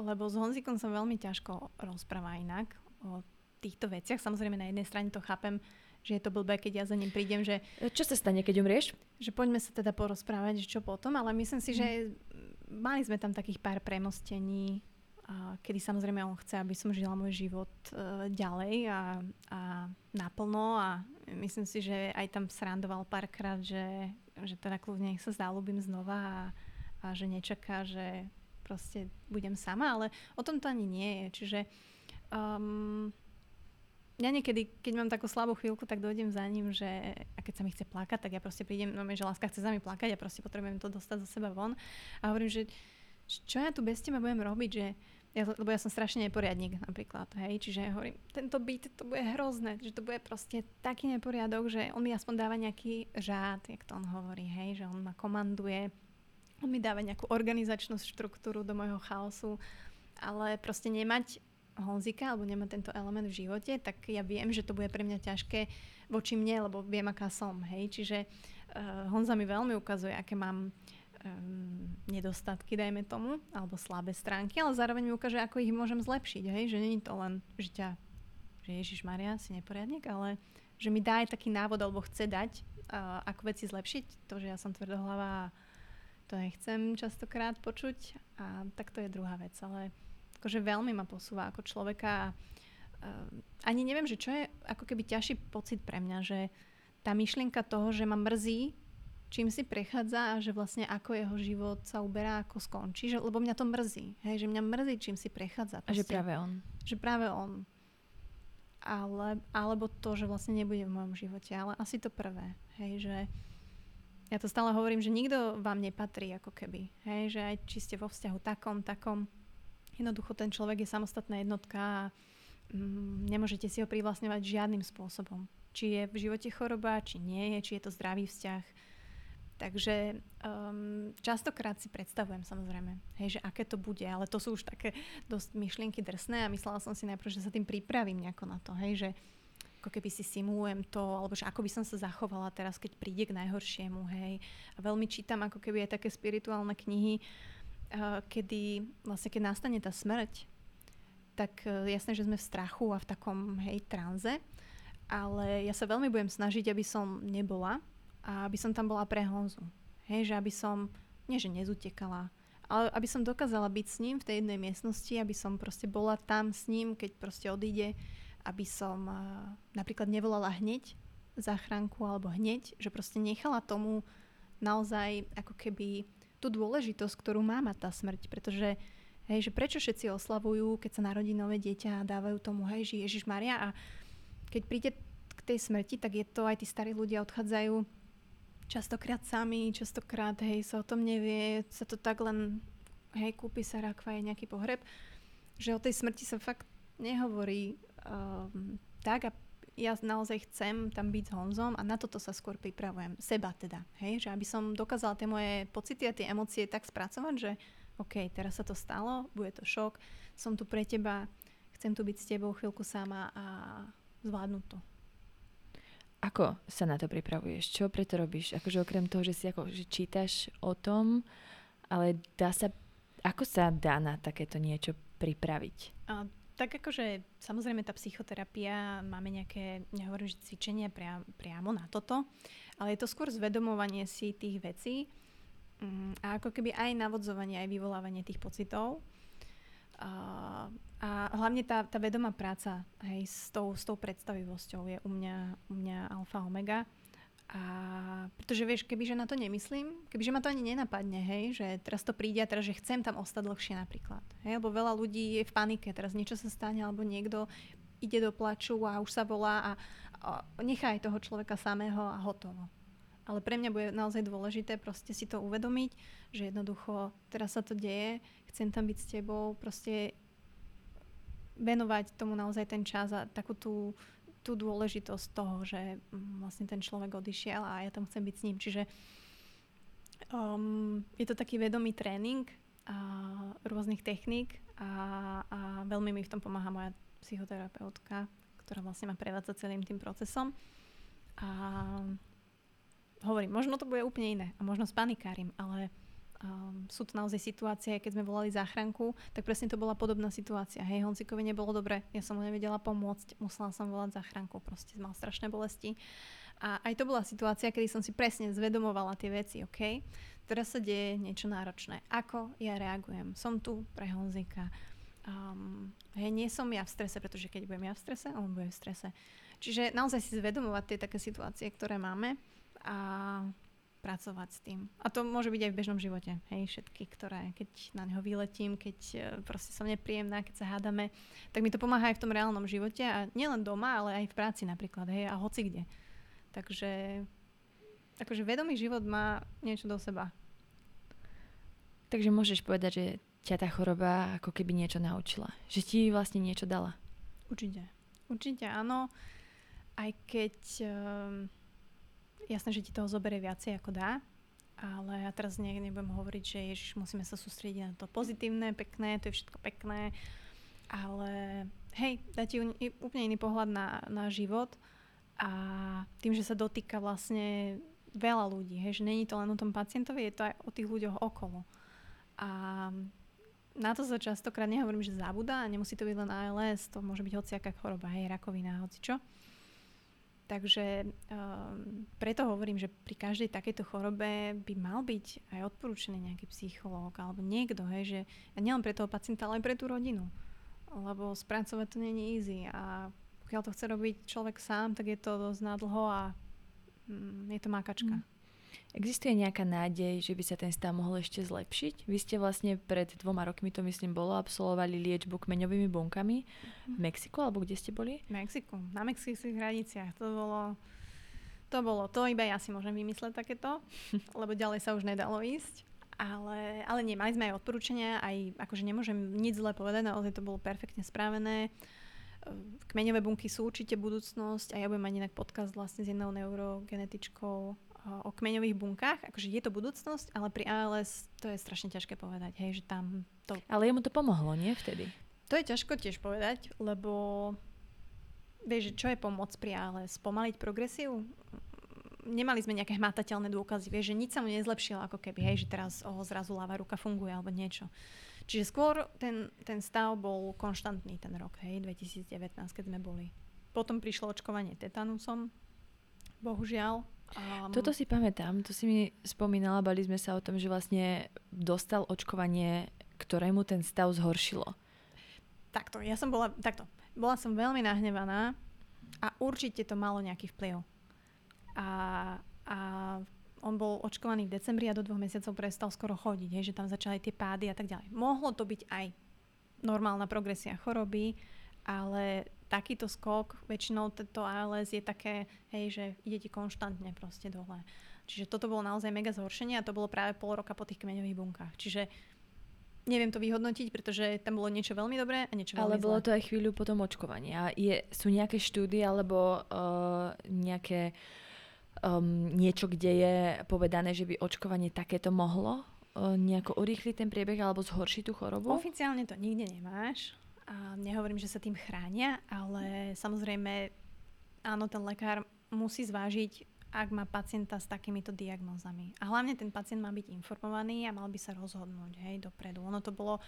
lebo s Honzikom som veľmi ťažko rozpráva inak o týchto veciach. Samozrejme na jednej strane to chápem, že je to blbé, keď ja za ním prídem, že... Čo sa stane, keď umrieš? Že poďme sa teda porozprávať, že čo potom, ale myslím si, že mali sme tam takých pár premostení, a kedy samozrejme on chce, aby som žila môj život uh, ďalej a, a naplno a myslím si, že aj tam srandoval párkrát, že, že teda kľudne nech sa zalúbim znova a, a že nečaká, že proste budem sama, ale o tom to ani nie je. Čiže um, ja niekedy, keď mám takú slabú chvíľku, tak dojdem za ním, že a keď sa mi chce plakať, tak ja proste prídem, no že láska chce za mi plakať a proste potrebujem to dostať zo seba von. A hovorím, že čo ja tu bez teba budem robiť, že ja, lebo ja som strašne neporiadník napríklad, hej, čiže hovorím, tento byt, to bude hrozné, že to bude proste taký neporiadok, že on mi aspoň dáva nejaký žád, jak to on hovorí, hej, že on ma komanduje, on mi dáva nejakú organizačnú štruktúru do môjho chaosu, ale proste nemať Honzika alebo nemať tento element v živote, tak ja viem, že to bude pre mňa ťažké voči mne, lebo viem, aká som. Hej? Čiže uh, Honza mi veľmi ukazuje, aké mám um, nedostatky, dajme tomu, alebo slabé stránky, ale zároveň mi ukáže, ako ich môžem zlepšiť. Hej? Že není to len, že ťa, že Ježiš Maria si neporiadnik, ale že mi dá aj taký návod, alebo chce dať, uh, ako veci zlepšiť. To, že ja som tvrdohlava a to nechcem častokrát počuť a tak to je druhá vec, ale akože veľmi ma posúva ako človeka a uh, ani neviem, že čo je ako keby ťažší pocit pre mňa, že tá myšlienka toho, že ma mrzí, čím si prechádza a že vlastne ako jeho život sa uberá, ako skončí, že, lebo mňa to mrzí, hej, že mňa mrzí, čím si prechádza. Proste, a že práve on. Že práve on. Ale, alebo to, že vlastne nebude v mojom živote, ale asi to prvé, hej, že ja to stále hovorím, že nikto vám nepatrí ako keby. Hej, že aj či ste vo vzťahu takom, takom, jednoducho ten človek je samostatná jednotka a mm, nemôžete si ho privlastňovať žiadnym spôsobom. Či je v živote choroba, či nie je, či je to zdravý vzťah. Takže um, častokrát si predstavujem samozrejme, hej, že aké to bude, ale to sú už také dosť myšlienky drsné a myslela som si najprv, že sa tým pripravím nejako na to, hej, že ako keby si simulujem to, alebo že ako by som sa zachovala teraz, keď príde k najhoršiemu, hej. A veľmi čítam ako keby aj také spirituálne knihy, uh, kedy vlastne keď nastane tá smrť, tak uh, jasné, že sme v strachu a v takom, hej, tranze, ale ja sa veľmi budem snažiť, aby som nebola a aby som tam bola pre Honzu. Hej, že aby som, nie že nezutekala, ale aby som dokázala byť s ním v tej jednej miestnosti, aby som proste bola tam s ním, keď proste odíde aby som uh, napríklad nevolala hneď záchranku alebo hneď, že proste nechala tomu naozaj ako keby tú dôležitosť, ktorú má mať tá smrť, pretože hej, že prečo všetci oslavujú, keď sa narodí nové dieťa a dávajú tomu, hej, že Ježiš Maria a keď príde k tej smrti, tak je to aj tí starí ľudia odchádzajú častokrát sami, častokrát, hej, sa o tom nevie, sa to tak len, hej, kúpi sa rakva, je nejaký pohreb, že o tej smrti sa fakt nehovorí um, tak a ja naozaj chcem tam byť s Honzom a na toto sa skôr pripravujem. Seba teda, hej? Že aby som dokázala tie moje pocity a tie emócie tak spracovať, že OK, teraz sa to stalo, bude to šok, som tu pre teba, chcem tu byť s tebou chvíľku sama a zvládnuť to. Ako sa na to pripravuješ? Čo preto robíš? Akože okrem toho, že si ako, že čítaš o tom, ale dá sa, ako sa dá na takéto niečo pripraviť? A tak akože samozrejme tá psychoterapia, máme nejaké, nehovorím, že cvičenia priam, priamo na toto, ale je to skôr zvedomovanie si tých vecí um, a ako keby aj navodzovanie, aj vyvolávanie tých pocitov. A, a hlavne tá, tá vedomá práca hej, s, tou, s tou predstavivosťou je u mňa, u mňa alfa omega. A pretože vieš, kebyže na to nemyslím, kebyže ma to ani nenapadne, hej, že teraz to príde a teraz, že chcem tam ostať dlhšie napríklad. Hej, lebo veľa ľudí je v panike, teraz niečo sa stane, alebo niekto ide do plaču a už sa volá a, a nechaj toho človeka samého a hotovo. Ale pre mňa bude naozaj dôležité proste si to uvedomiť, že jednoducho teraz sa to deje, chcem tam byť s tebou, proste venovať tomu naozaj ten čas a takú tú tú dôležitosť toho, že mm, vlastne ten človek odišiel a ja tam chcem byť s ním. Čiže um, je to taký vedomý tréning a rôznych techník a, a veľmi mi v tom pomáha moja psychoterapeutka, ktorá vlastne ma prevádza celým tým procesom. A hovorím, možno to bude úplne iné a možno spanikárim, ale um, sú to naozaj situácie, keď sme volali záchranku, tak presne to bola podobná situácia. Hej, Honcikovi nebolo dobre, ja som mu nevedela pomôcť, musela som volať záchranku, proste mal strašné bolesti. A aj to bola situácia, kedy som si presne zvedomovala tie veci, OK? Teraz sa deje niečo náročné. Ako ja reagujem? Som tu pre Honzika. Um, hej, nie som ja v strese, pretože keď budem ja v strese, on bude v strese. Čiže naozaj si zvedomovať tie také situácie, ktoré máme a pracovať s tým. A to môže byť aj v bežnom živote. Hej, všetky, ktoré, keď na neho vyletím, keď e, proste som nepríjemná, keď sa hádame, tak mi to pomáha aj v tom reálnom živote a nielen doma, ale aj v práci napríklad, hej, a hoci kde. Takže akože vedomý život má niečo do seba. Takže môžeš povedať, že ťa tá choroba ako keby niečo naučila. Že ti vlastne niečo dala. Určite. Určite áno. Aj keď... Um, jasné, že ti toho zoberie viacej ako dá, ale ja teraz ne, nebudem hovoriť, že ježiš, musíme sa sústrediť na to pozitívne, pekné, to je všetko pekné, ale hej, dá ti úplne iný pohľad na, na život a tým, že sa dotýka vlastne veľa ľudí, hej, že není to len o tom pacientovi, je to aj o tých ľuďoch okolo. A na to sa častokrát nehovorím, že zabúda, nemusí to byť len ALS, to môže byť hociaká choroba, hej, rakovina, hocičo. čo Takže um, preto hovorím, že pri každej takejto chorobe by mal byť aj odporúčený nejaký psychológ alebo niekto, hej, že nielen pre toho pacienta, ale aj pre tú rodinu. Lebo spracovať to není easy a pokiaľ to chce robiť človek sám, tak je to dosť nádlho a mm, je to makačka. Mm. Existuje nejaká nádej, že by sa ten stav mohol ešte zlepšiť? Vy ste vlastne pred dvoma rokmi, to myslím bolo, absolvovali liečbu kmeňovými bunkami v. Mexiku, alebo kde ste boli? V Mexiku, na mexických hraniciach. To bolo, to bolo, to iba ja si môžem vymysleť takéto, lebo ďalej sa už nedalo ísť. Ale, ale nie, mali sme aj odporúčania, aj akože nemôžem nič zle povedať, naozaj to bolo perfektne správené. Kmeňové bunky sú určite budúcnosť a ja budem mať inak podcast vlastne s jednou neurogenetičkou o kmeňových bunkách, akože je to budúcnosť, ale pri ALS to je strašne ťažké povedať, hej, že tam to... Ale jemu to pomohlo, nie vtedy? To je ťažko tiež povedať, lebo vieš, čo je pomoc pri ALS? Pomaliť progresiu? Nemali sme nejaké hmatateľné dôkazy, vieš, že nič sa mu nezlepšilo ako keby, hej, že teraz oh, zrazu ľavá ruka funguje alebo niečo. Čiže skôr ten, ten stav bol konštantný ten rok, hej, 2019, keď sme boli. Potom prišlo očkovanie tetanusom, bohužiaľ, Um, Toto si pamätám, to si mi spomínala, bali sme sa o tom, že vlastne dostal očkovanie, ktorému ten stav zhoršilo. Takto, ja som bola, takto, bola som veľmi nahnevaná a určite to malo nejaký vplyv. A, a on bol očkovaný v decembri a do dvoch mesiacov prestal skoro chodiť, hej, že tam začali tie pády a tak ďalej. Mohlo to byť aj normálna progresia choroby, ale takýto skok, väčšinou tento ALS je také, hej, že ide ti konštantne proste dole. Čiže toto bolo naozaj mega zhoršenie a to bolo práve pol roka po tých kmeňových bunkách. Čiže neviem to vyhodnotiť, pretože tam bolo niečo veľmi dobré a niečo veľmi Ale bolo to aj chvíľu potom očkovania. Je, sú nejaké štúdie alebo uh, nejaké um, niečo, kde je povedané, že by očkovanie takéto mohlo uh, nejako urýchliť ten priebeh alebo zhoršiť tú chorobu? Oficiálne to nikde nemáš. A nehovorím, že sa tým chránia, ale samozrejme, áno, ten lekár musí zvážiť, ak má pacienta s takýmito diagnózami. A hlavne ten pacient má byť informovaný a mal by sa rozhodnúť hej, dopredu. Ono to bolo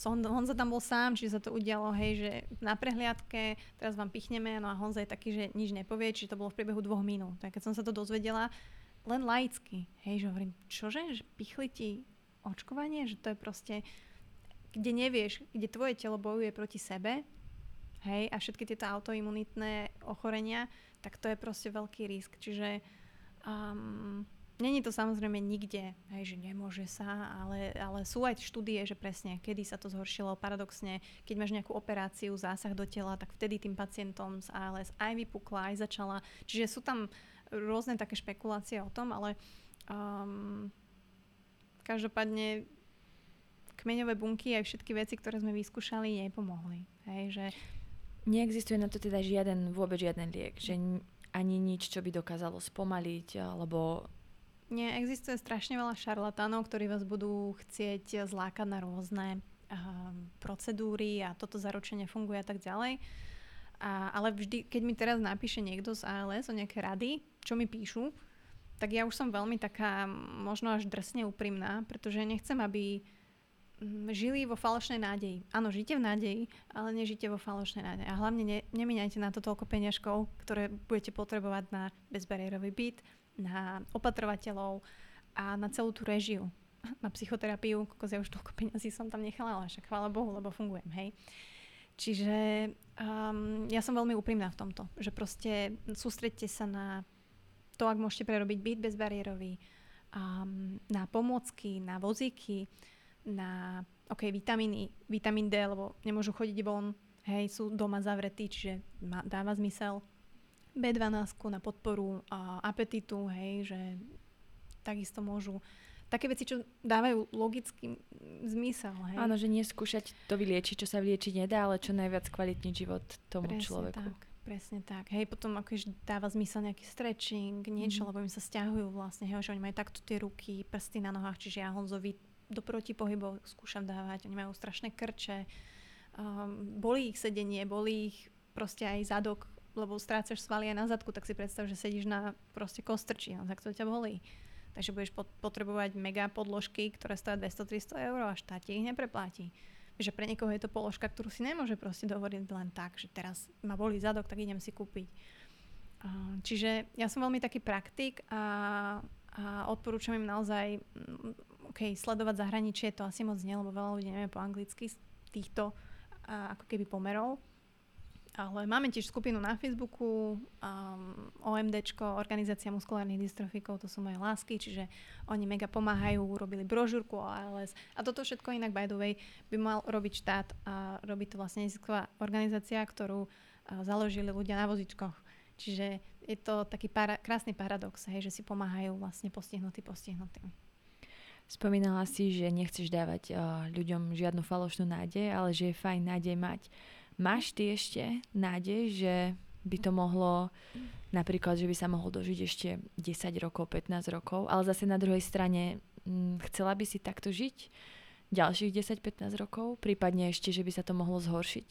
Hon, Honza tam bol sám, čiže sa to udialo, hej, že na prehliadke, teraz vám pichneme, no a Honza je taký, že nič nepovie, čiže to bolo v priebehu dvoch minút. Tak keď som sa to dozvedela, len laicky, hej, že hovorím, čože, že pichli ti očkovanie, že to je proste, kde nevieš, kde tvoje telo bojuje proti sebe, hej, a všetky tieto autoimunitné ochorenia, tak to je proste veľký risk. Čiže um, Není to samozrejme nikde, hej, že nemôže sa, ale, ale sú aj štúdie, že presne, kedy sa to zhoršilo. Paradoxne, keď máš nejakú operáciu, zásah do tela, tak vtedy tým pacientom z ALS aj vypukla, aj začala. Čiže sú tam rôzne také špekulácie o tom, ale um, každopádne kmeňové bunky aj všetky veci, ktoré sme vyskúšali, nepomohli. Hej, že... Neexistuje na to teda žiaden, vôbec žiaden liek, že ani nič, čo by dokázalo spomaliť alebo nie, existuje strašne veľa šarlatánov, ktorí vás budú chcieť zlákať na rôzne uh, procedúry a toto zaručenie funguje a tak ďalej. A, ale vždy, keď mi teraz napíše niekto z ALS o nejaké rady, čo mi píšu, tak ja už som veľmi taká možno až drsne úprimná, pretože nechcem, aby žili vo falošnej nádeji. Áno, žite v nádeji, ale nežite vo falošnej nádeji. A hlavne ne, nemíňajte na to toľko peňažkov, ktoré budete potrebovať na bezbariérový byt, na opatrovateľov a na celú tú režiu, na psychoterapiu, koľko ja už toľko peňazí som tam nechala, ale však chvála Bohu, lebo fungujem, hej. Čiže um, ja som veľmi úprimná v tomto, že proste sústredte sa na to, ak môžete prerobiť byt bezbariérový, um, na pomôcky, na vozíky, na ok, vitamíny, vitamín D, lebo nemôžu chodiť von, hej, sú doma zavretí, čiže má, dáva zmysel B12 na podporu a apetitu, hej, že takisto môžu také veci, čo dávajú logický zmysel. Hej. Áno, že neskúšať to vyliečiť, čo sa vyliečiť nedá, ale čo najviac kvalitný život tomu presne človeku. Tak, presne tak. Hej, potom akože dáva zmysel nejaký stretching, niečo, mm-hmm. lebo im sa stiahujú vlastne, hej, že oni majú takto tie ruky, prsty na nohách, čiže ja Honzovi do protipohybov skúšam dávať, oni majú strašné krče, um, bolí ich sedenie, bolí ich proste aj zadok lebo strácaš svaly aj na zadku, tak si predstav, že sedíš na proste kostrči, no, tak to ťa bolí. Takže budeš potrebovať mega podložky, ktoré stojí 200-300 eur a štát ich nepreplatí. Že pre niekoho je to položka, ktorú si nemôže proste dovoliť len tak, že teraz ma bolí zadok, tak idem si kúpiť. Čiže ja som veľmi taký praktik a, a odporúčam im naozaj okay, sledovať zahraničie, to asi moc nie, lebo veľa ľudí nevie po anglicky z týchto a, ako keby pomerov. Ale máme tiež skupinu na Facebooku, um, OMDčko, Organizácia muskulárnych dystrofikov, to sú moje lásky, čiže oni mega pomáhajú, robili brožúrku o ALS a toto všetko inak by the way by mal robiť štát a robí to vlastne nezisková organizácia, ktorú uh, založili ľudia na vozičkoch. Čiže je to taký para, krásny paradox, hej, že si pomáhajú vlastne postihnutí postihnutým. Spomínala si, že nechceš dávať uh, ľuďom žiadnu falošnú nádej, ale že je fajn nádej mať. Máš ty ešte nádej, že by to mohlo, napríklad, že by sa mohol dožiť ešte 10 rokov, 15 rokov, ale zase na druhej strane hm, chcela by si takto žiť ďalších 10-15 rokov, prípadne ešte, že by sa to mohlo zhoršiť?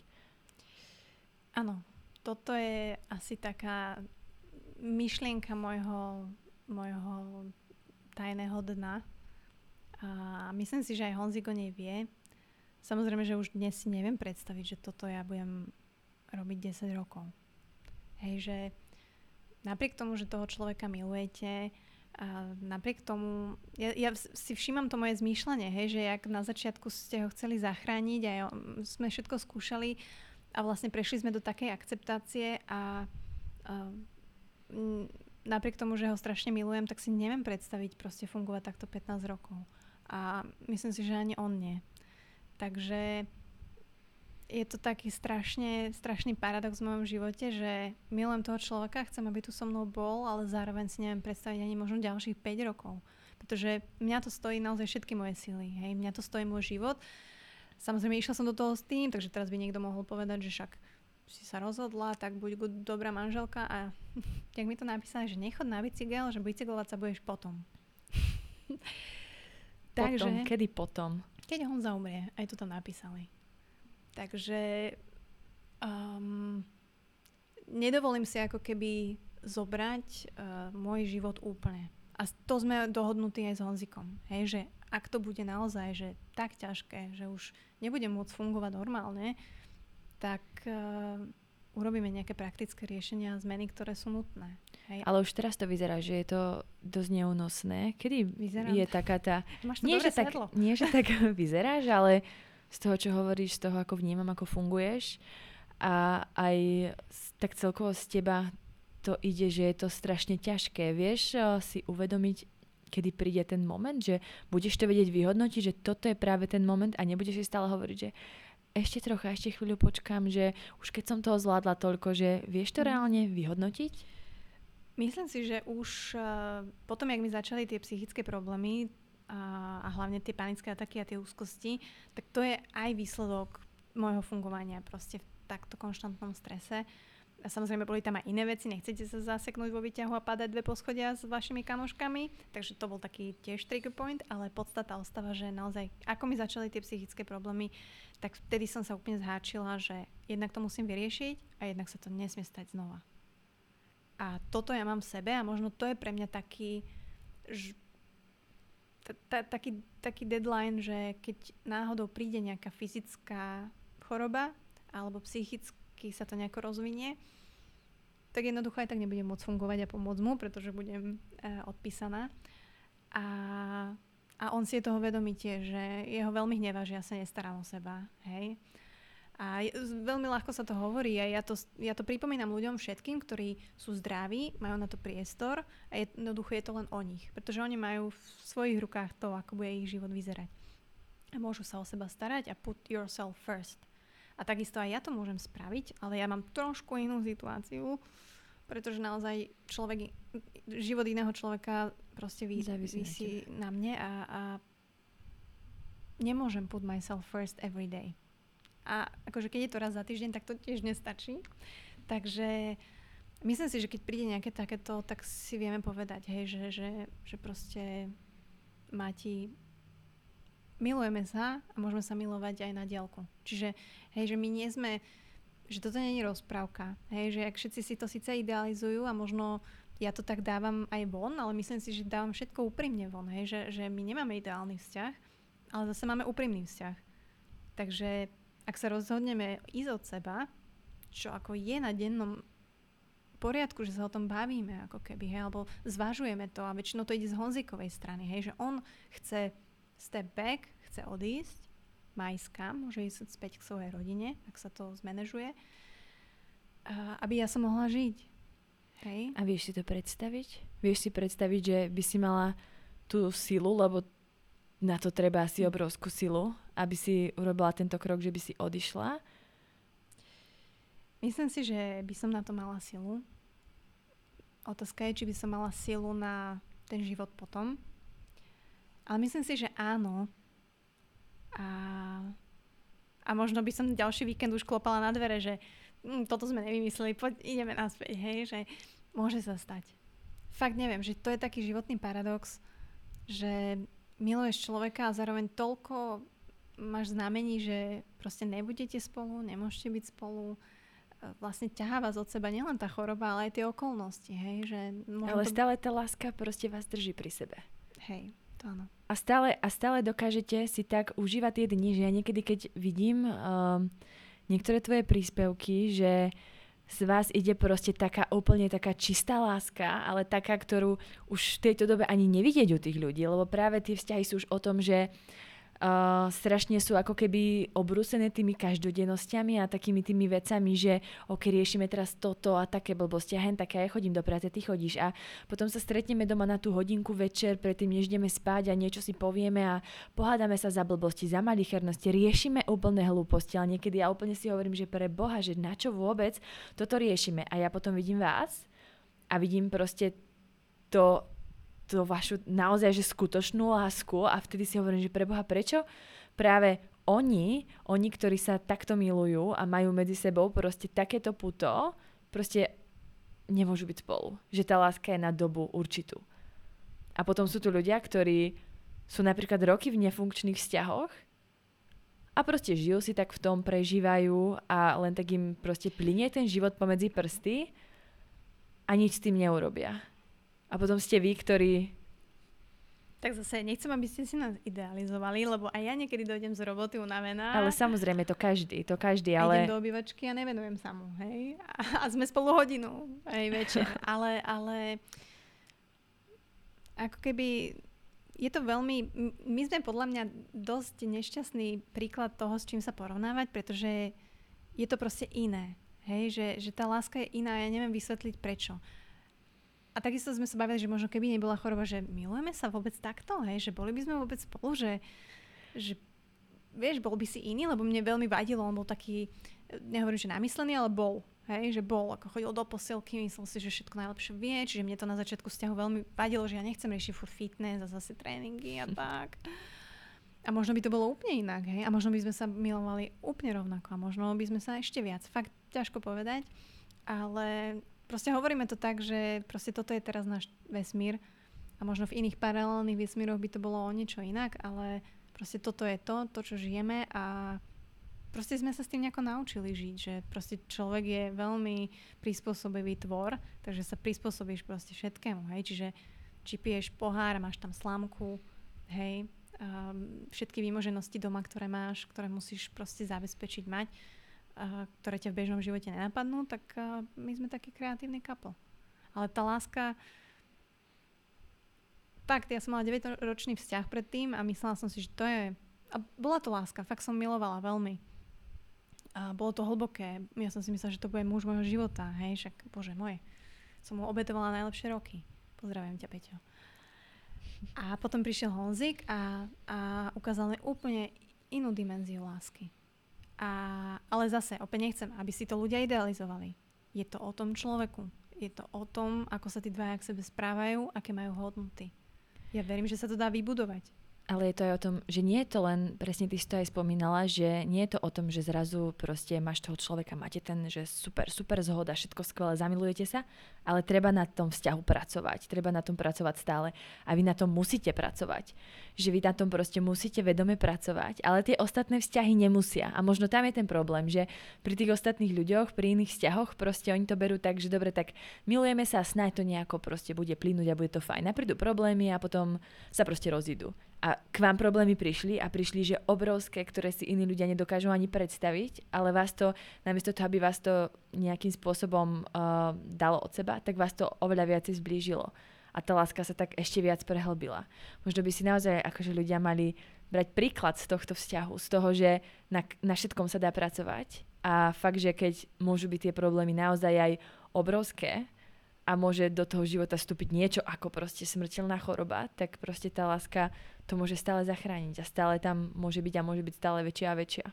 Áno, toto je asi taká myšlienka môjho, môjho tajného dna. A myslím si, že aj Honzik o nej vie. Samozrejme, že už dnes si neviem predstaviť, že toto ja budem robiť 10 rokov. Hej, že napriek tomu, že toho človeka milujete, a napriek tomu, ja, ja si všímam to moje zmýšľanie, hej, že jak na začiatku ste ho chceli zachrániť a sme všetko skúšali a vlastne prešli sme do takej akceptácie a, a napriek tomu, že ho strašne milujem, tak si neviem predstaviť proste fungovať takto 15 rokov. A myslím si, že ani on nie. Takže je to taký strašne, strašný paradox v mojom živote, že milujem toho človeka, chcem, aby tu so mnou bol, ale zároveň si neviem predstaviť ani možno ďalších 5 rokov. Pretože mňa to stojí naozaj všetky moje sily. Hej? Mňa to stojí môj život. Samozrejme, išla som do toho s tým, takže teraz by niekto mohol povedať, že však si sa rozhodla, tak buď dobrá manželka a tak mi to napísali, že nechod na bicykel, že bicyklovať sa budeš potom. takže, potom, kedy potom? Keď on zaumrie, aj to tam napísali. Takže um, nedovolím si ako keby zobrať uh, môj život úplne. A to sme dohodnutí aj s Honzikom. Hej, že ak to bude naozaj že tak ťažké, že už nebudem môcť fungovať normálne, tak uh, urobíme nejaké praktické riešenia a zmeny, ktoré sú nutné. Hej. Ale už teraz to vyzerá, že je to dosť neúnosné. Kedy Vyzerám. je taká tá... Máš to nie, že tak, nie, že tak vyzeráš, ale z toho, čo hovoríš, z toho, ako vnímam, ako funguješ a aj tak celkovo z teba to ide, že je to strašne ťažké. Vieš eh, si uvedomiť, kedy príde ten moment, že budeš to vedieť vyhodnotiť, že toto je práve ten moment a nebudeš si stále hovoriť, že ešte trocha, ešte chvíľu počkám, že už keď som toho zvládla toľko, že vieš to mhm. reálne vyhodnotiť? Myslím si, že už uh, potom, jak mi začali tie psychické problémy a, a hlavne tie panické ataky a tie úzkosti, tak to je aj výsledok môjho fungovania proste v takto konštantnom strese. A samozrejme boli tam aj iné veci, nechcete sa zaseknúť vo výťahu a padať dve poschodia s vašimi kamoškami, takže to bol taký tiež trigger point, ale podstata ostáva, že naozaj ako mi začali tie psychické problémy, tak vtedy som sa úplne zháčila, že jednak to musím vyriešiť a jednak sa to nesmie stať znova. A toto ja mám v sebe a možno to je pre mňa taký, ž, taký, taký deadline, že keď náhodou príde nejaká fyzická choroba alebo psychicky sa to nejako rozvinie, tak jednoducho aj tak nebudem môcť fungovať a pomôcť mu, pretože budem e, odpísaná. A, a on si je toho vedomý tiež, že jeho veľmi hnevá, že ja sa nestaram o seba. Hej? A je, veľmi ľahko sa to hovorí a ja to, ja to pripomínam ľuďom všetkým, ktorí sú zdraví, majú na to priestor a jednoducho je to len o nich. Pretože oni majú v svojich rukách to, ako bude ich život vyzerať. A môžu sa o seba starať a put yourself first. A takisto aj ja to môžem spraviť, ale ja mám trošku inú situáciu, pretože naozaj človek, život iného človeka proste vy, vysí na mne a, a nemôžem put myself first every day. A akože keď je to raz za týždeň, tak to tiež nestačí. Takže myslím si, že keď príde nejaké takéto, tak si vieme povedať, hej, že, že, že proste Mati, milujeme sa a môžeme sa milovať aj na diálku. Čiže, hej, že my nie sme, že toto nie je rozprávka. Hej, že ak všetci si to síce idealizujú a možno ja to tak dávam aj von, ale myslím si, že dávam všetko úprimne von. Hej, že, že my nemáme ideálny vzťah, ale zase máme úprimný vzťah. Takže ak sa rozhodneme ísť od seba, čo ako je na dennom poriadku, že sa o tom bavíme, ako keby, hej, alebo zvažujeme to a väčšinou to ide z Honzikovej strany, hej, že on chce step back, chce odísť, má ísť kam, môže ísť späť k svojej rodine, ak sa to zmanéžuje, aby ja som mohla žiť. Hej. A vieš si to predstaviť? Vieš si predstaviť, že by si mala tú silu, lebo na to treba asi obrovskú silu, aby si urobila tento krok, že by si odišla? Myslím si, že by som na to mala silu. Otázka je, či by som mala silu na ten život potom. Ale myslím si, že áno. A, a možno by som ďalší víkend už klopala na dvere, že hm, toto sme nevymysleli, poď, ideme naspäť, hej, že môže sa stať. Fakt neviem, že to je taký životný paradox, že miluješ človeka a zároveň toľko máš znamení, že proste nebudete spolu, nemôžete byť spolu, e, vlastne ťahá vás od seba nielen tá choroba, ale aj tie okolnosti, hej, že... Ale to... stále tá láska proste vás drží pri sebe. Hej, to áno. A stále, a stále dokážete si tak užívať tie dni, že ja niekedy, keď vidím um, niektoré tvoje príspevky, že z vás ide proste taká úplne taká čistá láska, ale taká, ktorú už v tejto dobe ani nevidieť u tých ľudí, lebo práve tie vzťahy sú už o tom, že uh, strašne sú ako keby obrúsené tými každodennostiami a takými tými vecami, že ok, riešime teraz toto a také blbosti a hen také, ja chodím do práce, ty chodíš. A potom sa stretneme doma na tú hodinku večer, predtým než ideme spať a niečo si povieme a pohádame sa za blbosti, za malichernosti, riešime úplne hlúposti, ale niekedy ja úplne si hovorím, že pre Boha, že na čo vôbec toto riešime? A ja potom vidím vás a vidím proste to tú vašu naozaj že skutočnú lásku a vtedy si hovorím, že preboha prečo práve oni, oni, ktorí sa takto milujú a majú medzi sebou proste takéto puto, proste nemôžu byť spolu. Že tá láska je na dobu určitú. A potom sú tu ľudia, ktorí sú napríklad roky v nefunkčných vzťahoch a proste žijú si tak v tom, prežívajú a len tak im proste plinie ten život pomedzi prsty a nič s tým neurobia. A potom ste vy, ktorí Tak zase nechcem, aby ste si nás idealizovali, lebo aj ja niekedy dojdem z roboty unavená. Ale samozrejme, to každý, to každý, ale... Idem do obývačky a nevenujem sa mu, hej. A, a sme spolu hodinu, hej, večer. ale, ale ako keby je to veľmi, my sme podľa mňa dosť nešťastný príklad toho, s čím sa porovnávať, pretože je to proste iné. Hej, že, že tá láska je iná a ja neviem vysvetliť prečo. A takisto sme sa bavili, že možno keby nebola choroba, že milujeme sa vôbec takto, hej, že boli by sme vôbec spolu, že, že vieš, bol by si iný, lebo mne veľmi vadilo, on bol taký, nehovorím, že namyslený, ale bol. Hej, že bol, ako chodil do posilky, myslel si, že všetko najlepšie vie, čiže mne to na začiatku vzťahu veľmi vadilo, že ja nechcem riešiť furt fitness a zase tréningy a tak. A možno by to bolo úplne inak, hej? A možno by sme sa milovali úplne rovnako a možno by sme sa ešte viac. Fakt ťažko povedať, ale proste hovoríme to tak, že proste toto je teraz náš vesmír a možno v iných paralelných vesmíroch by to bolo o niečo inak, ale proste toto je to, to, čo žijeme a proste sme sa s tým nejako naučili žiť, že proste človek je veľmi prispôsobivý tvor, takže sa prispôsobíš proste všetkému, hej, čiže či piješ pohár, máš tam slámku, hej, um, všetky výmoženosti doma, ktoré máš, ktoré musíš proste zabezpečiť mať, ktoré ťa v bežnom živote nenapadnú, tak my sme taký kreatívny couple. Ale tá láska... Fakt, ja som mala 9-ročný vzťah predtým a myslela som si, že to je... A bola to láska, fakt som milovala veľmi. A bolo to hlboké. Ja som si myslela, že to bude muž môjho života. Hej, však, bože môj. Som mu obetovala najlepšie roky. Pozdravujem ťa, Peťo. A potom prišiel Honzik a, a ukázal mi úplne inú dimenziu lásky. A, ale zase, opäť nechcem, aby si to ľudia idealizovali. Je to o tom človeku. Je to o tom, ako sa tí dvaja k sebe správajú, aké majú hodnoty. Ja verím, že sa to dá vybudovať. Ale je to aj o tom, že nie je to len, presne ty si to aj spomínala, že nie je to o tom, že zrazu proste máš toho človeka, máte ten, že super, super zhoda, všetko skvelé, zamilujete sa, ale treba na tom vzťahu pracovať, treba na tom pracovať stále a vy na tom musíte pracovať. Že vy na tom proste musíte vedome pracovať, ale tie ostatné vzťahy nemusia. A možno tam je ten problém, že pri tých ostatných ľuďoch, pri iných vzťahoch proste oni to berú tak, že dobre, tak milujeme sa a snáď to nejako proste bude plynúť a bude to fajn. A problémy a potom sa proste rozídu a k vám problémy prišli a prišli, že obrovské, ktoré si iní ľudia nedokážu ani predstaviť, ale vás to, namiesto toho, aby vás to nejakým spôsobom uh, dalo od seba, tak vás to oveľa viac zblížilo. A tá láska sa tak ešte viac prehlbila. Možno by si naozaj akože ľudia mali brať príklad z tohto vzťahu, z toho, že na, na všetkom sa dá pracovať a fakt, že keď môžu byť tie problémy naozaj aj obrovské, a môže do toho života vstúpiť niečo ako proste smrteľná choroba, tak proste tá láska to môže stále zachrániť a stále tam môže byť a môže byť stále väčšia a väčšia.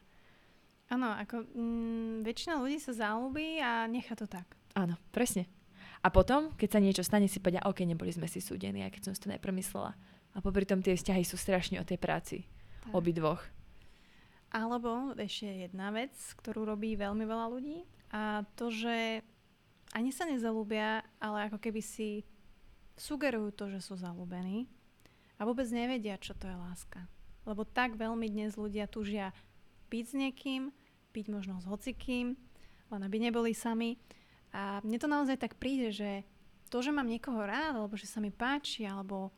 Áno, ako mm, väčšina ľudí sa záľubí a nechá to tak. Áno, presne. A potom, keď sa niečo stane, si povedia, OK, neboli sme si súdení, aj keď som si to najprv myslela. A popri tom tie vzťahy sú strašne o tej práci. Tak. Obidvoch. Alebo ešte jedna vec, ktorú robí veľmi veľa ľudí a to, že ani sa nezalúbia, ale ako keby si sugerujú to, že sú zalúbení a vôbec nevedia, čo to je láska. Lebo tak veľmi dnes ľudia tužia byť s niekým, byť možno s hocikým, len aby neboli sami. A mne to naozaj tak príde, že to, že mám niekoho rád, alebo že sa mi páči, alebo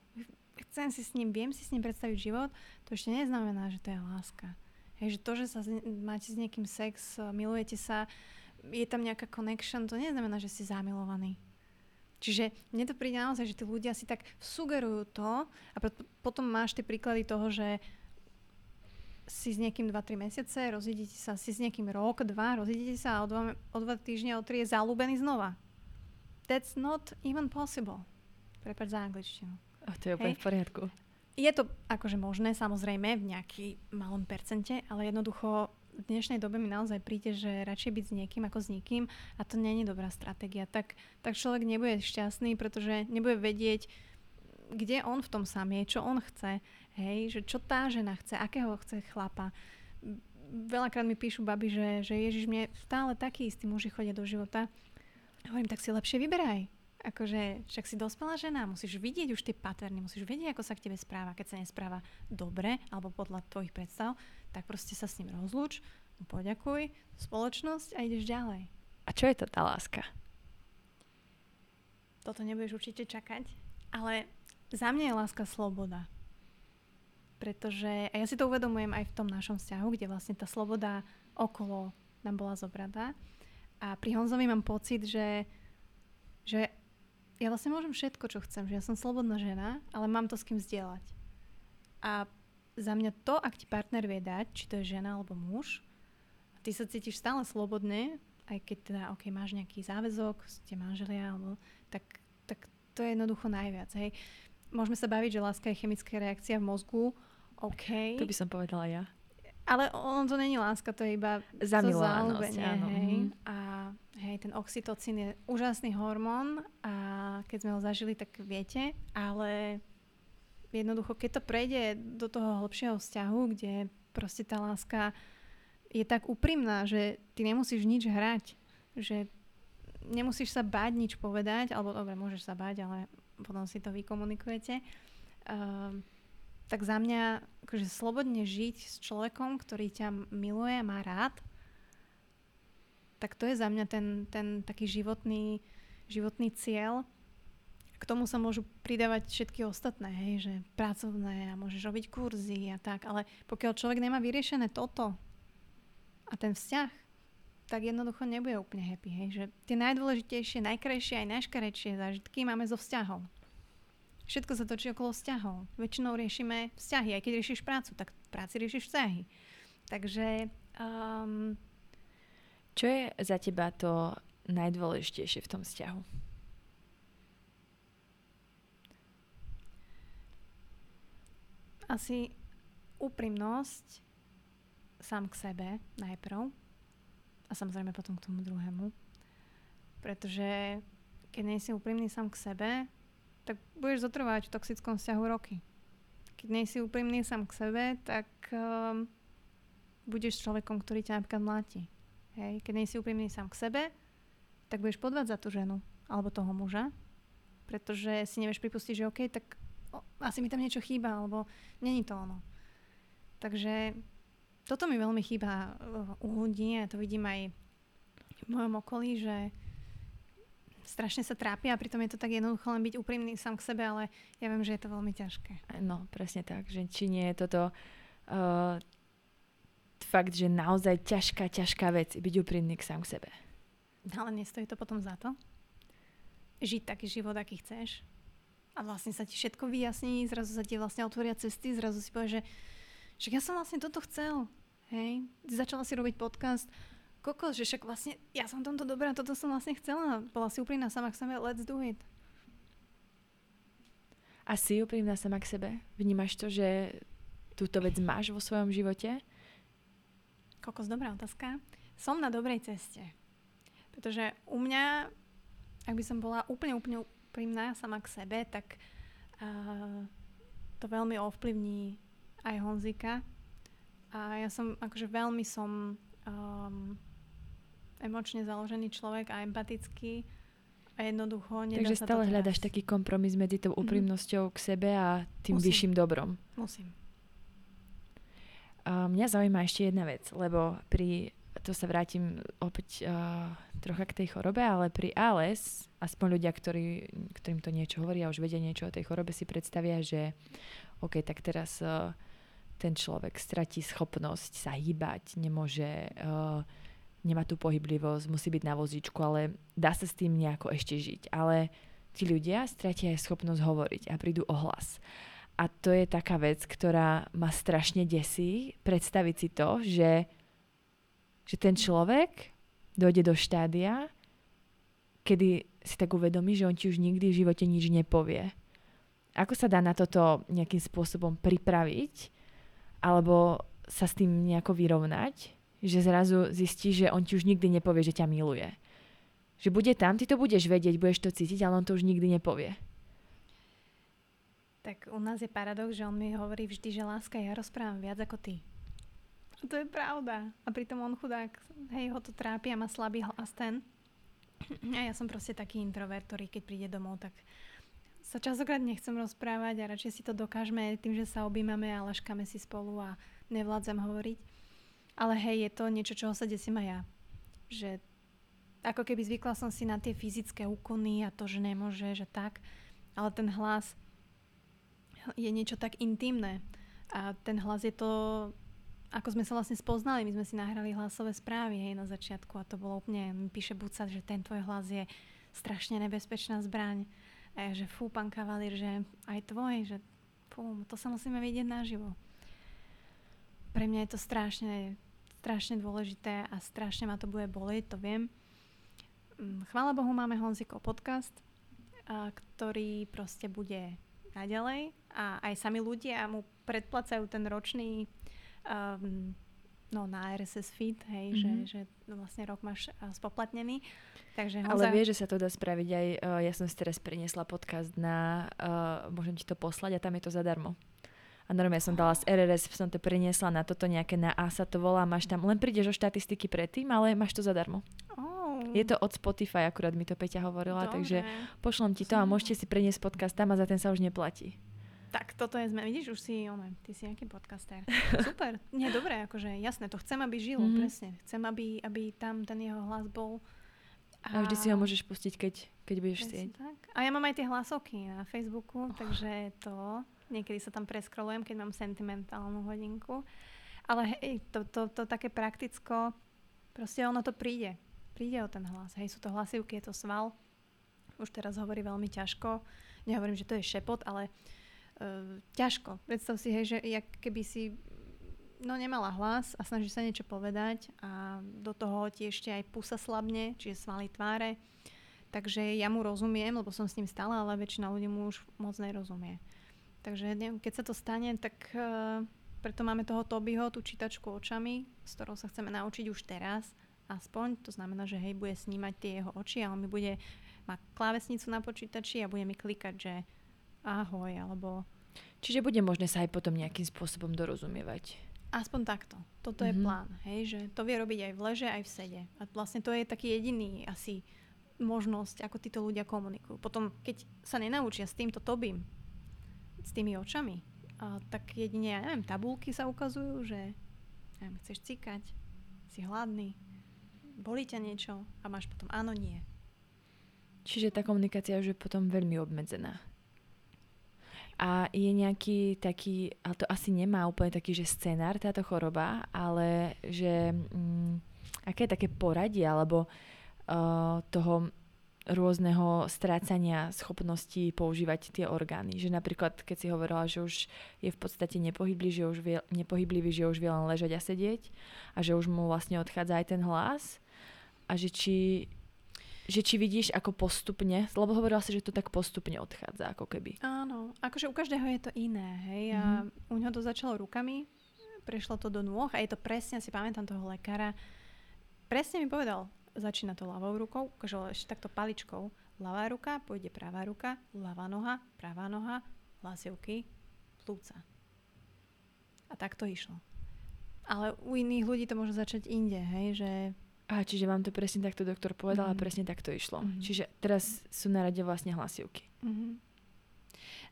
chcem si s ním, viem si s ním predstaviť život, to ešte neznamená, že to je láska. Hej, že to, že sa máte s niekým sex, milujete sa, je tam nejaká connection, to neznamená, že si zamilovaný. Čiže mne to príde naozaj, že tí ľudia si tak sugerujú to a potom máš tie príklady toho, že si s niekým 2-3 mesiace, rozidíte sa, si s niekým rok, dva, rozidíte sa a o dva, o dva týždne, o tri je zalúbený znova. That's not even possible. Prepač za angličtinu. Oh, to je úplne v poriadku. Je to akože možné, samozrejme, v nejaký malom percente, ale jednoducho v dnešnej dobe mi naozaj príde, že radšej byť s niekým ako s nikým a to je dobrá stratégia. Tak, tak človek nebude šťastný, pretože nebude vedieť, kde on v tom sám je, čo on chce, hej, že čo tá žena chce, akého chce chlapa. Veľakrát mi píšu baby, že, že Ježiš, mne stále taký istý muži chodia do života. Hovorím, tak si lepšie vyberaj akože však si dospelá žena, musíš vidieť už tie paterny, musíš vedieť, ako sa k tebe správa. Keď sa nespráva dobre alebo podľa tvojich predstav, tak proste sa s ním rozlúč, poďakuj, spoločnosť a ideš ďalej. A čo je to tá láska? Toto nebudeš určite čakať, ale za mňa je láska sloboda. Pretože, a ja si to uvedomujem aj v tom našom vzťahu, kde vlastne tá sloboda okolo nám bola zobratá. A pri Honzovi mám pocit, že, že ja vlastne môžem všetko, čo chcem, že ja som slobodná žena, ale mám to s kým zdieľať. A za mňa to, ak ti partner vie dať, či to je žena alebo muž, ty sa cítiš stále slobodne, aj keď teda, ok, máš nejaký záväzok, ste manželia, alebo, tak, tak to je jednoducho najviac. Hej. Môžeme sa baviť, že láska je chemická reakcia v mozgu, OK. To by som povedala ja. Ale ono to není láska, to je iba zamilovanosť, áno. Hej. Mm. A hej, ten oxytocín je úžasný hormón a keď sme ho zažili, tak viete, ale jednoducho, keď to prejde do toho hlbšieho vzťahu, kde proste tá láska je tak úprimná, že ty nemusíš nič hrať, že nemusíš sa báť nič povedať, alebo dobre, môžeš sa báť, ale potom si to vykomunikujete. Uh, tak za mňa akože slobodne žiť s človekom, ktorý ťa miluje a má rád, tak to je za mňa ten, ten taký životný, životný cieľ. K tomu sa môžu pridávať všetky ostatné, hej, že pracovné a môžeš robiť kurzy a tak, ale pokiaľ človek nemá vyriešené toto a ten vzťah, tak jednoducho nebude úplne happy, hej, že tie najdôležitejšie, najkrajšie aj najškarečšie zážitky máme zo vzťahov. Všetko sa točí okolo vzťahov. Väčšinou riešime vzťahy. Aj keď riešiš prácu, tak v práci riešiš vzťahy. Takže... Um, Čo je za teba to najdôležitejšie v tom vzťahu? Asi úprimnosť sám k sebe najprv a samozrejme potom k tomu druhému. Pretože keď nie si úprimný sám k sebe, tak budeš zotrvať v toxickom vzťahu roky. Keď nie si úprimný sám k sebe, tak um, budeš človekom, ktorý ťa napríklad mláti. Hej. Keď nie si úprimný sám k sebe, tak budeš podvádzať tú ženu alebo toho muža, pretože si nevieš pripustiť, že OK, tak o, asi mi tam niečo chýba, alebo není to ono. Takže toto mi veľmi chýba uh, u ľudí a to vidím aj v mojom okolí, že strašne sa trápia a pritom je to tak jednoducho len byť úprimný sám k sebe, ale ja viem, že je to veľmi ťažké. No, presne tak, že či nie je toto uh, fakt, že naozaj ťažká, ťažká vec byť úprimný k sám k sebe. Ale nestojí to potom za to? Žiť taký život, aký chceš? A vlastne sa ti všetko vyjasní, zrazu sa ti vlastne otvoria cesty, zrazu si povieš, že, že ja som vlastne toto chcel. Hej, začala si robiť podcast, kokos, že však vlastne ja som tomto dobrá, toto som vlastne chcela. Bola si úprimná sama k sebe, let's do it. A si úprimná sama k sebe? Vnímaš to, že túto vec máš vo svojom živote? Kokos, dobrá otázka. Som na dobrej ceste. Pretože u mňa, ak by som bola úplne, úplne úprimná sama k sebe, tak uh, to veľmi ovplyvní aj Honzika. A ja som, akože veľmi som um, emočne založený človek a empatický a jednoducho nedá Takže sa stále to hľadaš taký kompromis medzi tou mhm. úprimnosťou k sebe a tým Musím. vyšším dobrom. Musím. A mňa zaujíma ešte jedna vec, lebo pri, to sa vrátim opäť uh, trocha k tej chorobe, ale pri ALS, aspoň ľudia, ktorí, ktorým to niečo hovoria, už vedia niečo o tej chorobe, si predstavia, že OK, tak teraz uh, ten človek stratí schopnosť sa hýbať, nemôže uh, nemá tú pohyblivosť, musí byť na vozíčku, ale dá sa s tým nejako ešte žiť. Ale tí ľudia stratia aj schopnosť hovoriť a prídu o hlas. A to je taká vec, ktorá ma strašne desí, predstaviť si to, že, že ten človek dojde do štádia, kedy si tak uvedomí, že on ti už nikdy v živote nič nepovie. Ako sa dá na toto nejakým spôsobom pripraviť, alebo sa s tým nejako vyrovnať, že zrazu zistíš, že on ti už nikdy nepovie, že ťa miluje. Že bude tam, ty to budeš vedieť, budeš to cítiť, ale on to už nikdy nepovie. Tak u nás je paradox, že on mi hovorí vždy, že láska, ja rozprávam viac ako ty. To je pravda. A pritom on chudák, hej, ho to trápi a má slabý hlas ten. A ja som proste taký introvert, ktorý keď príde domov, tak sa časokrát nechcem rozprávať a radšej si to dokážeme tým, že sa objímame a laškame si spolu a nevládzam hovoriť. Ale hej, je to niečo, čoho sa desím aj ja. Že ako keby zvykla som si na tie fyzické úkony a to, že nemôže, že tak. Ale ten hlas je niečo tak intimné. A ten hlas je to, ako sme sa vlastne spoznali, my sme si nahrali hlasové správy hej, na začiatku a to bolo úplne, píše Buca, že ten tvoj hlas je strašne nebezpečná zbraň. A že fú, pán kavalír, že aj tvoj, že fú, to sa musíme vidieť naživo. Pre mňa je to strašne, strašne dôležité a strašne ma to bude bolieť, to viem. Mm, chvála Bohu, máme Honziko podcast, a, ktorý proste bude naďalej a aj sami ľudia mu predplacajú ten ročný um, no, na RSS feed, hej, mm-hmm. že, že vlastne rok máš uh, spoplatnený. Takže Honza... Ale vieš, že sa to dá spraviť aj, uh, ja som si teraz priniesla podcast na, uh, môžem ti to poslať a tam je to zadarmo. A normálne som dala z RRS, som to priniesla na toto nejaké na A sa to volá, máš tam, len prídeš o štatistiky predtým, ale máš to zadarmo. Oh. Je to od Spotify, akurát mi to Peťa hovorila, Dobre. takže pošlom ti to a môžete si preniesť podcast tam a za ten sa už neplatí. Tak toto je sme, vidíš, už si, ono, ty si nejaký podcaster. Super, nie, dobre, akože jasné, to chcem, aby žil, mm-hmm. presne. Chcem, aby, aby tam ten jeho hlas bol. A, a vždy si ho môžeš pustiť, keď, keď budeš. Tak. A ja mám aj tie hlasovky na Facebooku, oh. takže to, niekedy sa tam preskrolujem, keď mám sentimentálnu hodinku. Ale hej, to, to, to také prakticko, proste ono to príde. Príde o ten hlas. Hej, sú to hlasivky, je to sval. Už teraz hovorí veľmi ťažko. Nehovorím, že to je šepot, ale uh, ťažko. Predstav si, hej, že jak keby si no nemala hlas a snaží sa niečo povedať a do toho ti ešte aj pusa slabne, čiže svaly tváre. Takže ja mu rozumiem, lebo som s ním stála, ale väčšina ľudí mu už moc nerozumie. Takže keď sa to stane, tak uh, preto máme toho Tobyho, tú čítačku očami, s ktorou sa chceme naučiť už teraz, aspoň. To znamená, že hej, bude snímať tie jeho oči a on mi bude, má klávesnicu na počítači a bude mi klikať, že ahoj, alebo... Čiže bude možné sa aj potom nejakým spôsobom dorozumievať. Aspoň takto. Toto mm-hmm. je mhm. plán, hej, že to vie robiť aj v leže, aj v sede. A vlastne to je taký jediný asi možnosť, ako títo ľudia komunikujú. Potom, keď sa nenaučia s týmto tobím, s tými očami, a tak jedine, ja neviem, tabulky sa ukazujú, že neviem, chceš cikať, si hladný, bolí ťa niečo a máš potom áno, nie. Čiže tá komunikácia už je potom veľmi obmedzená. A je nejaký taký, ale to asi nemá úplne taký, že scenár táto choroba, ale že mm, aké je také poradie alebo uh, toho rôzneho strácania schopností používať tie orgány. Že napríklad, keď si hovorila, že už je v podstate nepohyblivý, že už vie, nepohyblivý, že už vie len ležať a sedieť a že už mu vlastne odchádza aj ten hlas a že či že či vidíš ako postupne, lebo hovorila si, že to tak postupne odchádza, ako keby. Áno, akože u každého je to iné, hej, mm-hmm. a mhm. u neho to začalo rukami, prešlo to do nôh a je to presne, si pamätám toho lekára, presne mi povedal, začína to ľavou rukou, akože ešte takto paličkou, ľavá ruka, pôjde pravá ruka, ľavá noha, pravá noha, hlasivky, plúca. A tak to išlo. Ale u iných ľudí to môže začať inde, hej, že a čiže vám to presne takto doktor povedal mm. a mhm. presne takto išlo. Mm. Čiže teraz sú na rade vlastne hlasivky. Mm.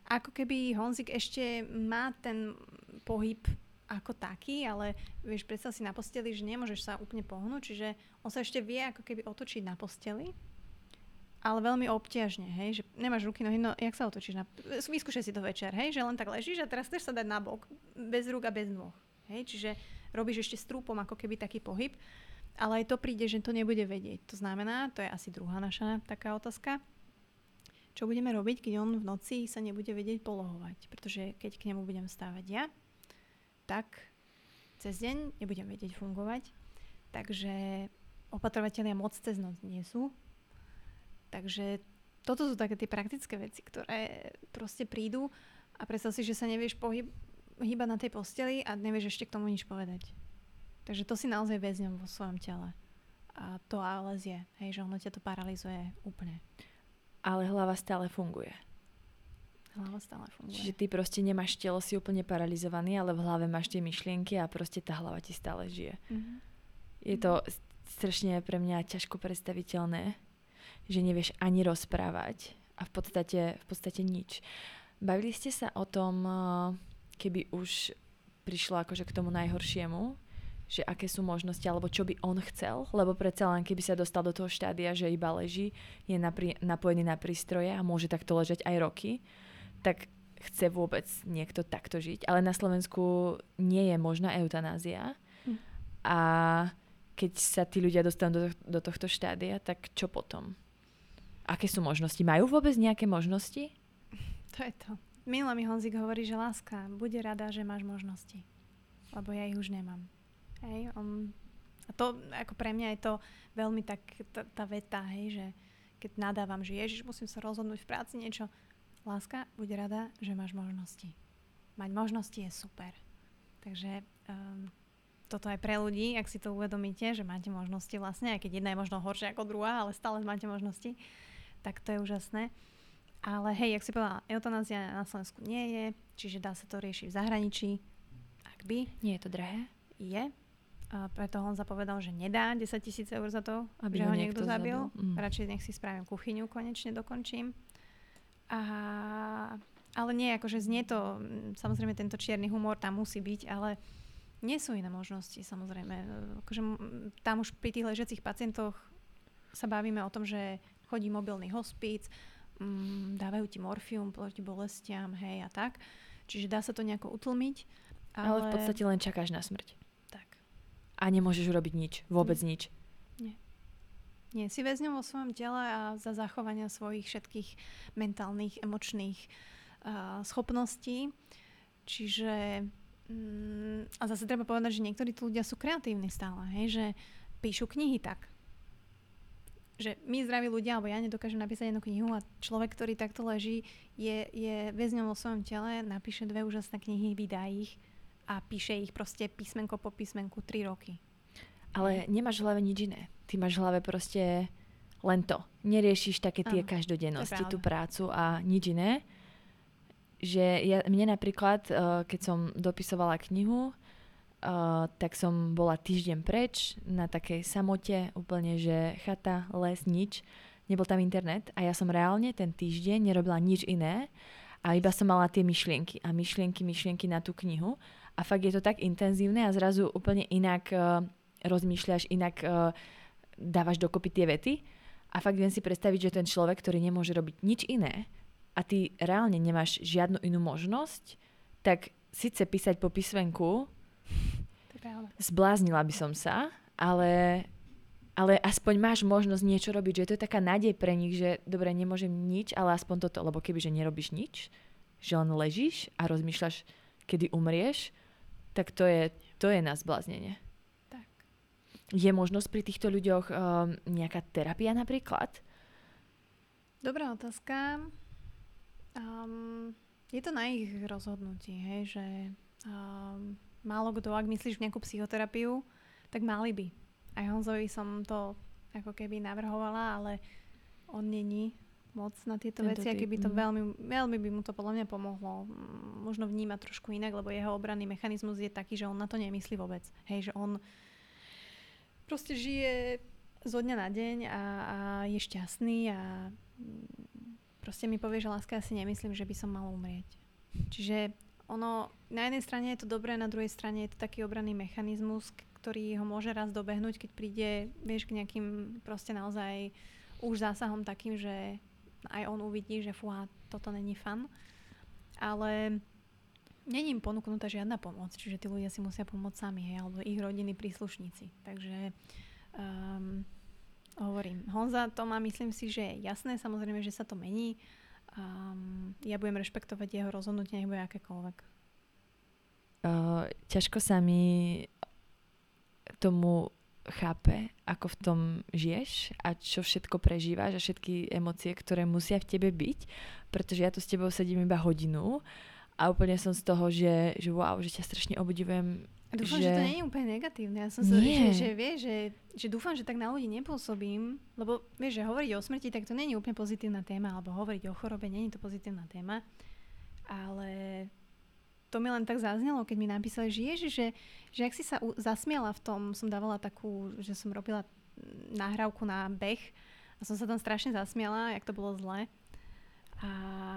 Ako keby Honzik ešte má ten pohyb ako taký, ale vieš, predstav si na posteli, že nemôžeš sa úplne pohnúť, čiže on sa ešte vie ako keby otočiť na posteli, ale veľmi obťažne, hej, že nemáš ruky, nohy, no jak sa otočíš na... Vyskúšaj si to večer, hej, že len tak ležíš a teraz chceš sa dať na bok, bez rúk a bez nôh, hej, čiže robíš ešte strúpom ako keby taký pohyb ale aj to príde, že to nebude vedieť. To znamená, to je asi druhá naša taká otázka, čo budeme robiť, keď on v noci sa nebude vedieť polohovať. Pretože keď k nemu budem stávať ja, tak cez deň nebudem vedieť fungovať. Takže opatrovateľia moc cez noc nie sú. Takže toto sú také tie praktické veci, ktoré proste prídu a predstav si, že sa nevieš pohyb, hýbať na tej posteli a nevieš ešte k tomu nič povedať. Takže to si naozaj vezmem vo svojom tele. A to ALS je, hej, že ono ťa to paralizuje úplne. Ale hlava stále funguje. Hlava stále funguje. Čiže ty proste nemáš telo si úplne paralizovaný, ale v hlave máš tie myšlienky a proste tá hlava ti stále žije. Mm-hmm. Je to strašne pre mňa ťažko predstaviteľné, že nevieš ani rozprávať a v podstate, v podstate nič. Bavili ste sa o tom, keby už prišlo akože k tomu najhoršiemu, že aké sú možnosti, alebo čo by on chcel, lebo predsa len keby sa dostal do toho štádia, že iba leží, je napri- napojený na prístroje a môže takto ležať aj roky, tak chce vôbec niekto takto žiť. Ale na Slovensku nie je možná eutanázia. Hm. A keď sa tí ľudia dostanú do, do tohto štádia, tak čo potom? Aké sú možnosti? Majú vôbec nejaké možnosti? To je to. Minula mi Honzik hovorí, že láska, bude rada, že máš možnosti. Lebo ja ich už nemám. Hej, on, a to, ako pre mňa je to veľmi tak, tá, tá veta, hej, že keď nadávam, že Ježiš, musím sa rozhodnúť v práci niečo, Láska, buď rada, že máš možnosti. Mať možnosti je super. Takže um, toto aj pre ľudí, ak si to uvedomíte, že máte možnosti vlastne, aj keď jedna je možno horšia ako druhá, ale stále máte možnosti, tak to je úžasné. Ale hej, jak si povedala, eutanázia na Slovensku nie je, čiže dá sa to riešiť v zahraničí, ak by. Nie je to drahé? Je. A preto on zapovedal, že nedá 10 tisíc eur za to, Aby že ho niekto, niekto zabil. zabil. Mm. Radšej nech si spravím kuchyňu, konečne dokončím. A, ale nie, akože znie to, samozrejme tento čierny humor tam musí byť, ale nie sú iné možnosti, samozrejme. Akože tam už pri tých ležiacich pacientoch sa bavíme o tom, že chodí mobilný hospíc, mm, dávajú ti morfium proti bolestiam, hej a tak. Čiže dá sa to nejako utlmiť. Ale... ale v podstate len čakáš na smrť. A nemôžeš urobiť nič. Vôbec nie. nič. Nie. Nie, si väzňom vo svojom tele a za zachovania svojich všetkých mentálnych, emočných uh, schopností. Čiže um, a zase treba povedať, že niektorí tí ľudia sú kreatívni stále, hej, že píšu knihy tak. Že my zdraví ľudia, alebo ja nedokážem napísať jednu knihu a človek, ktorý takto leží, je, je väzňom vo svojom tele, napíše dve úžasné knihy, vydá ich a píše ich proste písmenko po písmenku 3 roky. Ale nemáš v hlave nič iné. Ty máš v hlave proste len to. Neriešiš také tie Aha, každodennosti, tú prácu a nič iné. Že ja, mne napríklad, uh, keď som dopisovala knihu, uh, tak som bola týždeň preč na takej samote, úplne, že chata, les, nič. Nebol tam internet a ja som reálne ten týždeň nerobila nič iné a iba som mala tie myšlienky a myšlienky, myšlienky na tú knihu. A fakt je to tak intenzívne a zrazu úplne inak uh, rozmýšľaš, inak uh, dávaš dokopy tie vety. A fakt viem si predstaviť, že ten človek, ktorý nemôže robiť nič iné a ty reálne nemáš žiadnu inú možnosť, tak síce písať po písmenku, zbláznila by som sa, ale, ale aspoň máš možnosť niečo robiť, že to je taká nádej pre nich, že dobre, nemôžem nič, ale aspoň toto, lebo keby, že nerobíš nič, že len ležíš a rozmýšľaš, kedy umrieš, tak to je, to je na zbláznenie. Je možnosť pri týchto ľuďoch um, nejaká terapia napríklad? Dobrá otázka. Um, je to na ich rozhodnutí, hej, že um, málo kto, ak myslíš v nejakú psychoterapiu, tak mali by. Aj Honzovi som to ako keby navrhovala, ale on není moc na tieto Tento veci, keby to mm. veľmi, veľmi by mu to podľa mňa pomohlo. Možno vnímať trošku inak, lebo jeho obranný mechanizmus je taký, že on na to nemyslí vôbec. Hej, že on proste žije zo dňa na deň a, a je šťastný a mm, proste mi povie, že láska, ja si nemyslím, že by som mal umrieť. Čiže ono, na jednej strane je to dobré, na druhej strane je to taký obranný mechanizmus, ktorý ho môže raz dobehnúť, keď príde, vieš, k nejakým proste naozaj už zásahom takým, že aj on uvidí, že fúha, toto není fan. Ale není im ponúknutá žiadna pomoc, čiže tí ľudia si musia pomôcť sami, hej, alebo ich rodiny, príslušníci. Takže um, hovorím, Honza to má, myslím si, že je jasné, samozrejme, že sa to mení. Um, ja budem rešpektovať jeho rozhodnutie, nech bude akékoľvek. Uh, ťažko sa mi tomu chápe, ako v tom žiješ a čo všetko prežívaš a všetky emócie, ktoré musia v tebe byť, pretože ja tu s tebou sedím iba hodinu a úplne som z toho, že, že wow, že ťa strašne obdivujem. Dúfam, že... že to nie je úplne negatívne. Ja som sa, že, že, vie, že, že dúfam, že tak na ľudí nepôsobím, lebo vieš, že hovoriť o smrti, tak to nie je úplne pozitívna téma, alebo hovoriť o chorobe, nie je to pozitívna téma. Ale to mi len tak zaznelo, keď mi napísali, že ježi, že, že ak si sa u- zasmiala v tom, som dávala takú, že som robila nahrávku na beh a som sa tam strašne zasmiala, jak to bolo zle. A,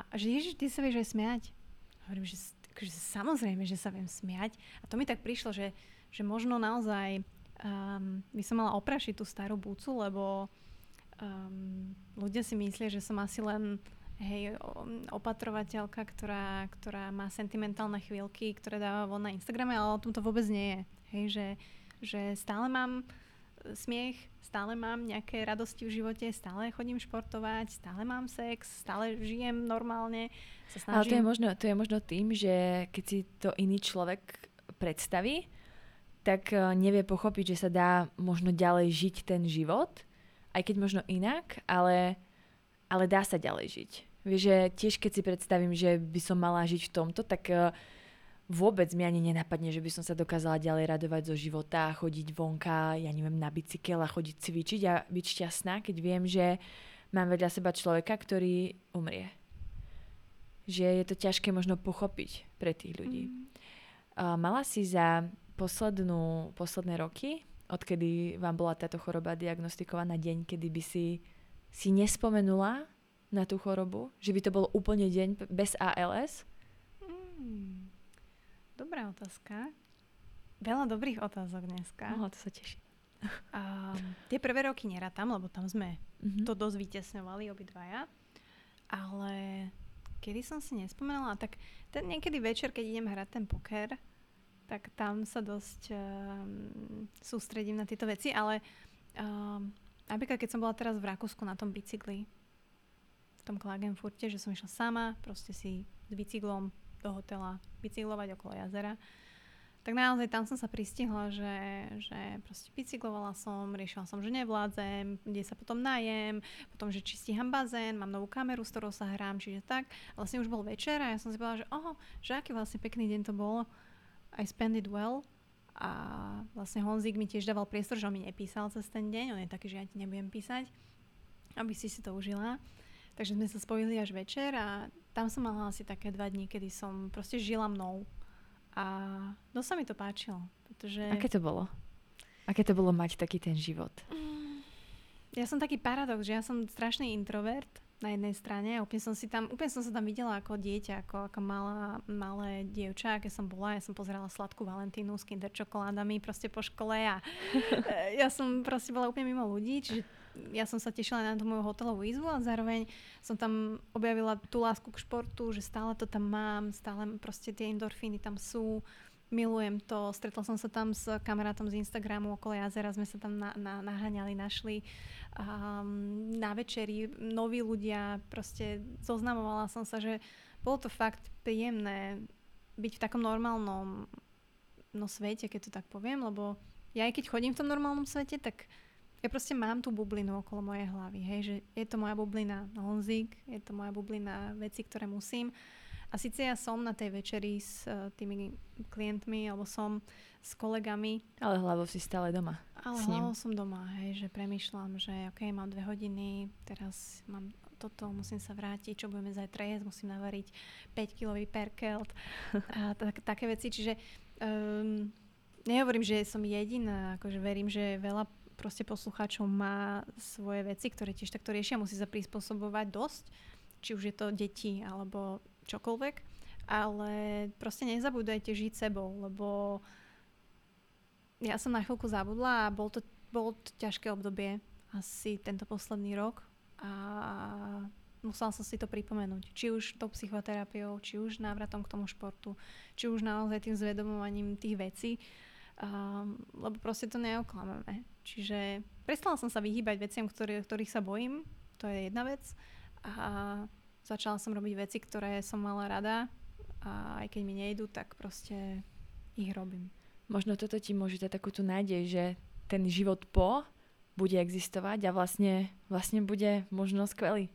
a že ježiš, ty sa vieš aj smiať hovorím, že akože samozrejme, že sa viem smiať. A to mi tak prišlo, že, že možno naozaj um, by som mala oprašiť tú starú búcu, lebo um, ľudia si myslia, že som asi len hej, opatrovateľka, ktorá, ktorá má sentimentálne chvíľky, ktoré dáva von na Instagrame, ale o tom to vôbec nie je. Hej, že, že stále mám smiech, stále mám nejaké radosti v živote, stále chodím športovať, stále mám sex, stále žijem normálne. Sa snažím... Ale to je, možno, to je možno tým, že keď si to iný človek predstaví, tak e, nevie pochopiť, že sa dá možno ďalej žiť ten život, aj keď možno inak, ale, ale dá sa ďalej žiť. Vieš, že tiež keď si predstavím, že by som mala žiť v tomto, tak uh, vôbec mi ani nenapadne, že by som sa dokázala ďalej radovať zo života, chodiť vonka, ja neviem, na bicykel a chodiť cvičiť a byť šťastná, keď viem, že mám vedľa seba človeka, ktorý umrie. Že je to ťažké možno pochopiť pre tých ľudí. Mm. Uh, mala si za poslednú, posledné roky, odkedy vám bola táto choroba diagnostikovaná deň, kedy by si si nespomenula na tú chorobu? Že by to bol úplne deň bez ALS? Mm. Dobrá otázka. Veľa dobrých otázok dneska. No, to sa teší. A, tie prvé roky nerátam, lebo tam sme mm-hmm. to dosť vytesňovali obidvaja. Ale kedy som si nespomenula, tak ten niekedy večer, keď idem hrať ten poker, tak tam sa dosť um, sústredím na tieto veci, ale um, napríklad keď som bola teraz v Rakúsku na tom bicykli, v tom Klagenfurte, že som išla sama, proste si s bicyklom do hotela bicyklovať okolo jazera. Tak naozaj tam som sa pristihla, že, že proste bicyklovala som, riešila som, že nevládzem, kde sa potom najem, potom, že či stíham bazén, mám novú kameru, s ktorou sa hrám, čiže tak. Vlastne už bol večer a ja som si povedala, že oho, že aký vlastne pekný deň to bol. I spend it well. A vlastne Honzik mi tiež dával priestor, že on mi nepísal cez ten deň, on je taký, že ja ti nebudem písať, aby si si to užila. Takže sme sa spojili až večer a tam som mala asi také dva dní, kedy som proste žila mnou. A dosť sa mi to páčilo. Pretože... Aké to bolo? Aké to bolo mať taký ten život? Mm, ja som taký paradox, že ja som strašný introvert na jednej strane. Úplne som, si tam, úplne som sa tam videla ako dieťa, ako, ako malá, malé dievča, aké som bola. Ja som pozerala sladkú Valentínu s kinder čokoládami proste po škole a ja som proste bola úplne mimo ľudí, čiže ja som sa tešila na tú moju hotelovú izbu a zároveň som tam objavila tú lásku k športu, že stále to tam mám, stále proste tie endorfíny tam sú, milujem to. Stretla som sa tam s kamarátom z Instagramu okolo jazera, sme sa tam na, na, naháňali, našli um, na večeri noví ľudia, proste zoznamovala som sa, že bolo to fakt príjemné byť v takom normálnom no, svete, keď to tak poviem, lebo ja aj keď chodím v tom normálnom svete, tak ja proste mám tú bublinu okolo mojej hlavy, hej, že je to moja bublina Honzik, je to moja bublina veci, ktoré musím. A síce ja som na tej večeri s uh, tými klientmi, alebo som s kolegami. Ale hlavou si stále doma. Ale s ním. hlavou som doma, hej, že premyšľam, že ok, mám dve hodiny, teraz mám toto, musím sa vrátiť, čo budeme zajtra jesť, musím navariť 5-kilový perkelt a tak, také veci. Čiže um, nehovorím, že som jediná, akože verím, že veľa proste poslucháčov má svoje veci, ktoré tiež takto riešia, musí sa prispôsobovať dosť, či už je to deti alebo čokoľvek, ale proste nezabúdajte žiť sebou, lebo ja som na chvíľku zabudla a bol to, bolo to ťažké obdobie, asi tento posledný rok a musela som si to pripomenúť. Či už tou psychoterapiou, či už návratom k tomu športu, či už naozaj tým zvedomovaním tých vecí, um, lebo proste to neoklameme. Čiže prestala som sa vyhýbať veciam, ktorý, ktorých sa bojím, to je jedna vec. A začala som robiť veci, ktoré som mala rada a aj keď mi nejdu, tak proste ich robím. Možno toto ti môže dať takú tú nádej, že ten život po bude existovať a vlastne, vlastne bude možno skvelý.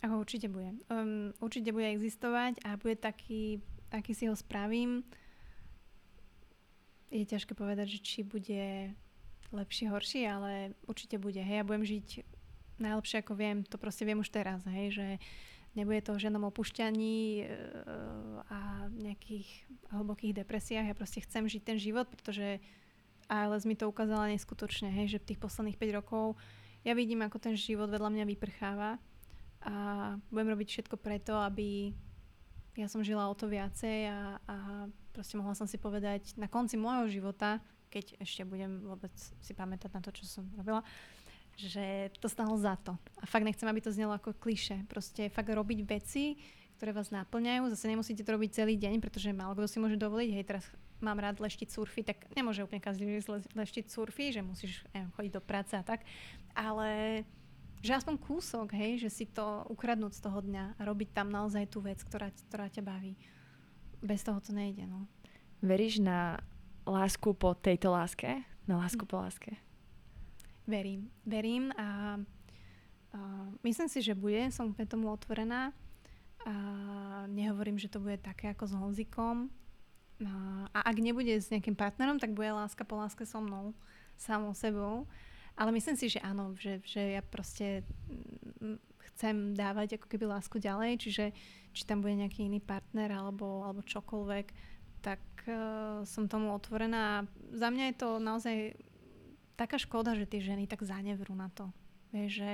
Ako určite bude. Um, určite bude existovať a bude taký, aký si ho spravím. Je ťažké povedať, že či bude lepšie, horšie, ale určite bude. Hej, ja budem žiť najlepšie ako viem, to proste viem už teraz, hej, že nebude to o ženom opúšťaní e, a nejakých hlbokých depresiách. Ja proste chcem žiť ten život, pretože ALS mi to ukázala neskutočne, hej, že tých posledných 5 rokov ja vidím, ako ten život vedľa mňa vyprcháva a budem robiť všetko preto, aby ja som žila o to viacej a, a proste mohla som si povedať na konci môjho života, keď ešte budem vôbec si pamätať na to, čo som robila, že to stalo za to. A fakt nechcem, aby to znelo ako kliše. Proste fakt robiť veci, ktoré vás naplňajú. Zase nemusíte to robiť celý deň, pretože málo kto si môže dovoliť. Hej, teraz mám rád leštiť surfy, tak nemôže úplne každý leštiť surfy, že musíš neviem, chodiť do práce a tak. Ale že aspoň kúsok, hej, že si to ukradnúť z toho dňa a robiť tam naozaj tú vec, ktorá, ktorá ťa baví. Bez toho to nejde, no. Veríš na lásku po tejto láske? Na lásku po láske? Verím. Verím a, a myslím si, že bude. Som úplne tomu otvorená. A nehovorím, že to bude také ako s Honzikom. A, a ak nebude s nejakým partnerom, tak bude láska po láske so mnou. Samou sebou. Ale myslím si, že áno, že, že ja proste mm, chcem dávať ako keby lásku ďalej, čiže či tam bude nejaký iný partner alebo, alebo čokoľvek, tak som tomu otvorená. Za mňa je to naozaj taká škoda, že tie ženy tak zanevrú na to. Vieš, že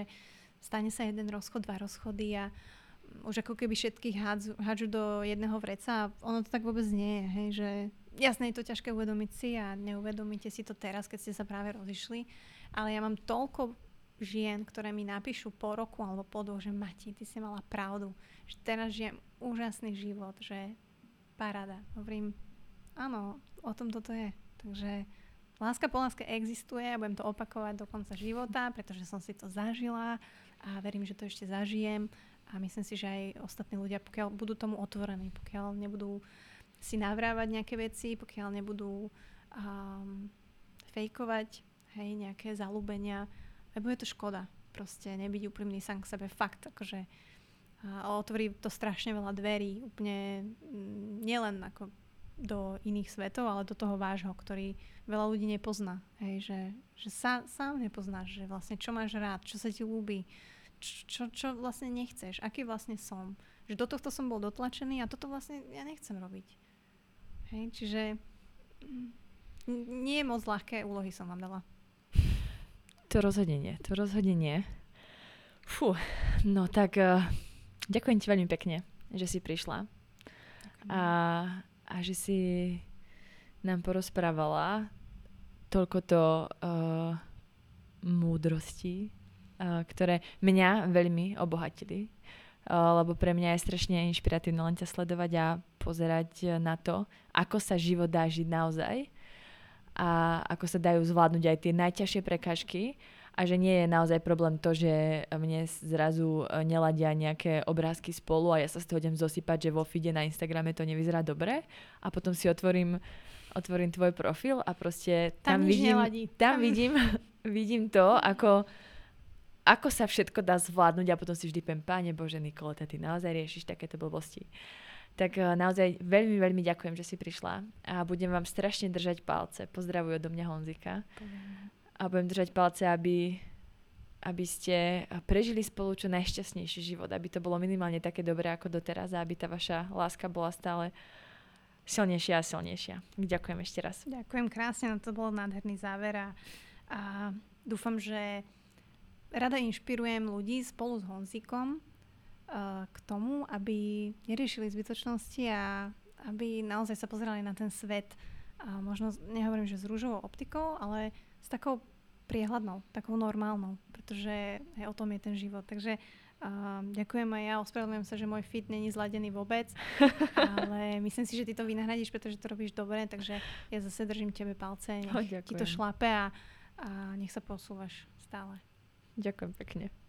stane sa jeden rozchod, dva rozchody a už ako keby všetkých hádzu, hádžu do jedného vreca a ono to tak vôbec nie je, hej, že jasné je to ťažké uvedomiť si a neuvedomíte si to teraz, keď ste sa práve rozišli, ale ja mám toľko žien, ktoré mi napíšu po roku alebo po dvoch, že Mati, ty si mala pravdu, že teraz žijem úžasný život, že paráda. Hovorím, áno, o tom toto je. Takže Láska po láske existuje a budem to opakovať do konca života, pretože som si to zažila a verím, že to ešte zažijem a myslím si, že aj ostatní ľudia, pokiaľ budú tomu otvorení, pokiaľ nebudú si navrávať nejaké veci, pokiaľ nebudú um, fejkovať hej, nejaké zalúbenia, lebo je to škoda proste nebyť úprimný sám k sebe. Fakt, akože a otvorí to strašne veľa dverí, úplne mm, nielen ako do iných svetov, ale do toho vášho, ktorý veľa ľudí nepozná. Hej, že, že sa, sám nepoznáš, že vlastne čo máš rád, čo sa ti ľúbi, čo, čo vlastne nechceš, aký vlastne som. Že do tohto som bol dotlačený a toto vlastne ja nechcem robiť. Hej, čiže mm, nie je moc ľahké úlohy som vám dala. To rozhodne nie, to rozhodne nie. Fú, no tak uh, ďakujem ti veľmi pekne, že si prišla. A a že si nám porozprávala toľko to uh, múdrosti, uh, ktoré mňa veľmi obohatili. Uh, lebo pre mňa je strašne inšpiratívne len ťa sledovať a pozerať na to, ako sa život dá žiť naozaj a ako sa dajú zvládnuť aj tie najťažšie prekážky a že nie je naozaj problém to, že mne zrazu e, neladia nejaké obrázky spolu a ja sa z toho idem zosypať, že vo feede na Instagrame to nevyzerá dobre a potom si otvorím, otvorím tvoj profil a proste tam, tam vidím, tam, tam vidím, vidím to, ako ako sa všetko dá zvládnuť a potom si vždy poviem, páne Bože, Nikoleta, ty naozaj riešiš takéto blbosti. Tak e, naozaj veľmi, veľmi ďakujem, že si prišla a budem vám strašne držať palce. Pozdravuj do mňa Honzika. Poviem a budem držať palce, aby, aby ste prežili spolu čo najšťastnejší život, aby to bolo minimálne také dobré ako doteraz a aby tá vaša láska bola stále silnejšia a silnejšia. Ďakujem ešte raz. Ďakujem krásne, no to bol nádherný záver a, a dúfam, že rada inšpirujem ľudí spolu s Honzikom uh, k tomu, aby neriešili zbytočnosti a aby naozaj sa pozerali na ten svet a možno, nehovorím, že s rúžovou optikou, ale s takou priehľadnou, takou normálnou, pretože aj o tom je ten život. Takže uh, ďakujem aj ja, ospravedlňujem sa, že môj fit není zladený vôbec, ale myslím si, že ty to vynahradíš, pretože to robíš dobre, takže ja zase držím tebe palce, nech oh, ti to šlape a, a nech sa posúvaš stále. Ďakujem pekne.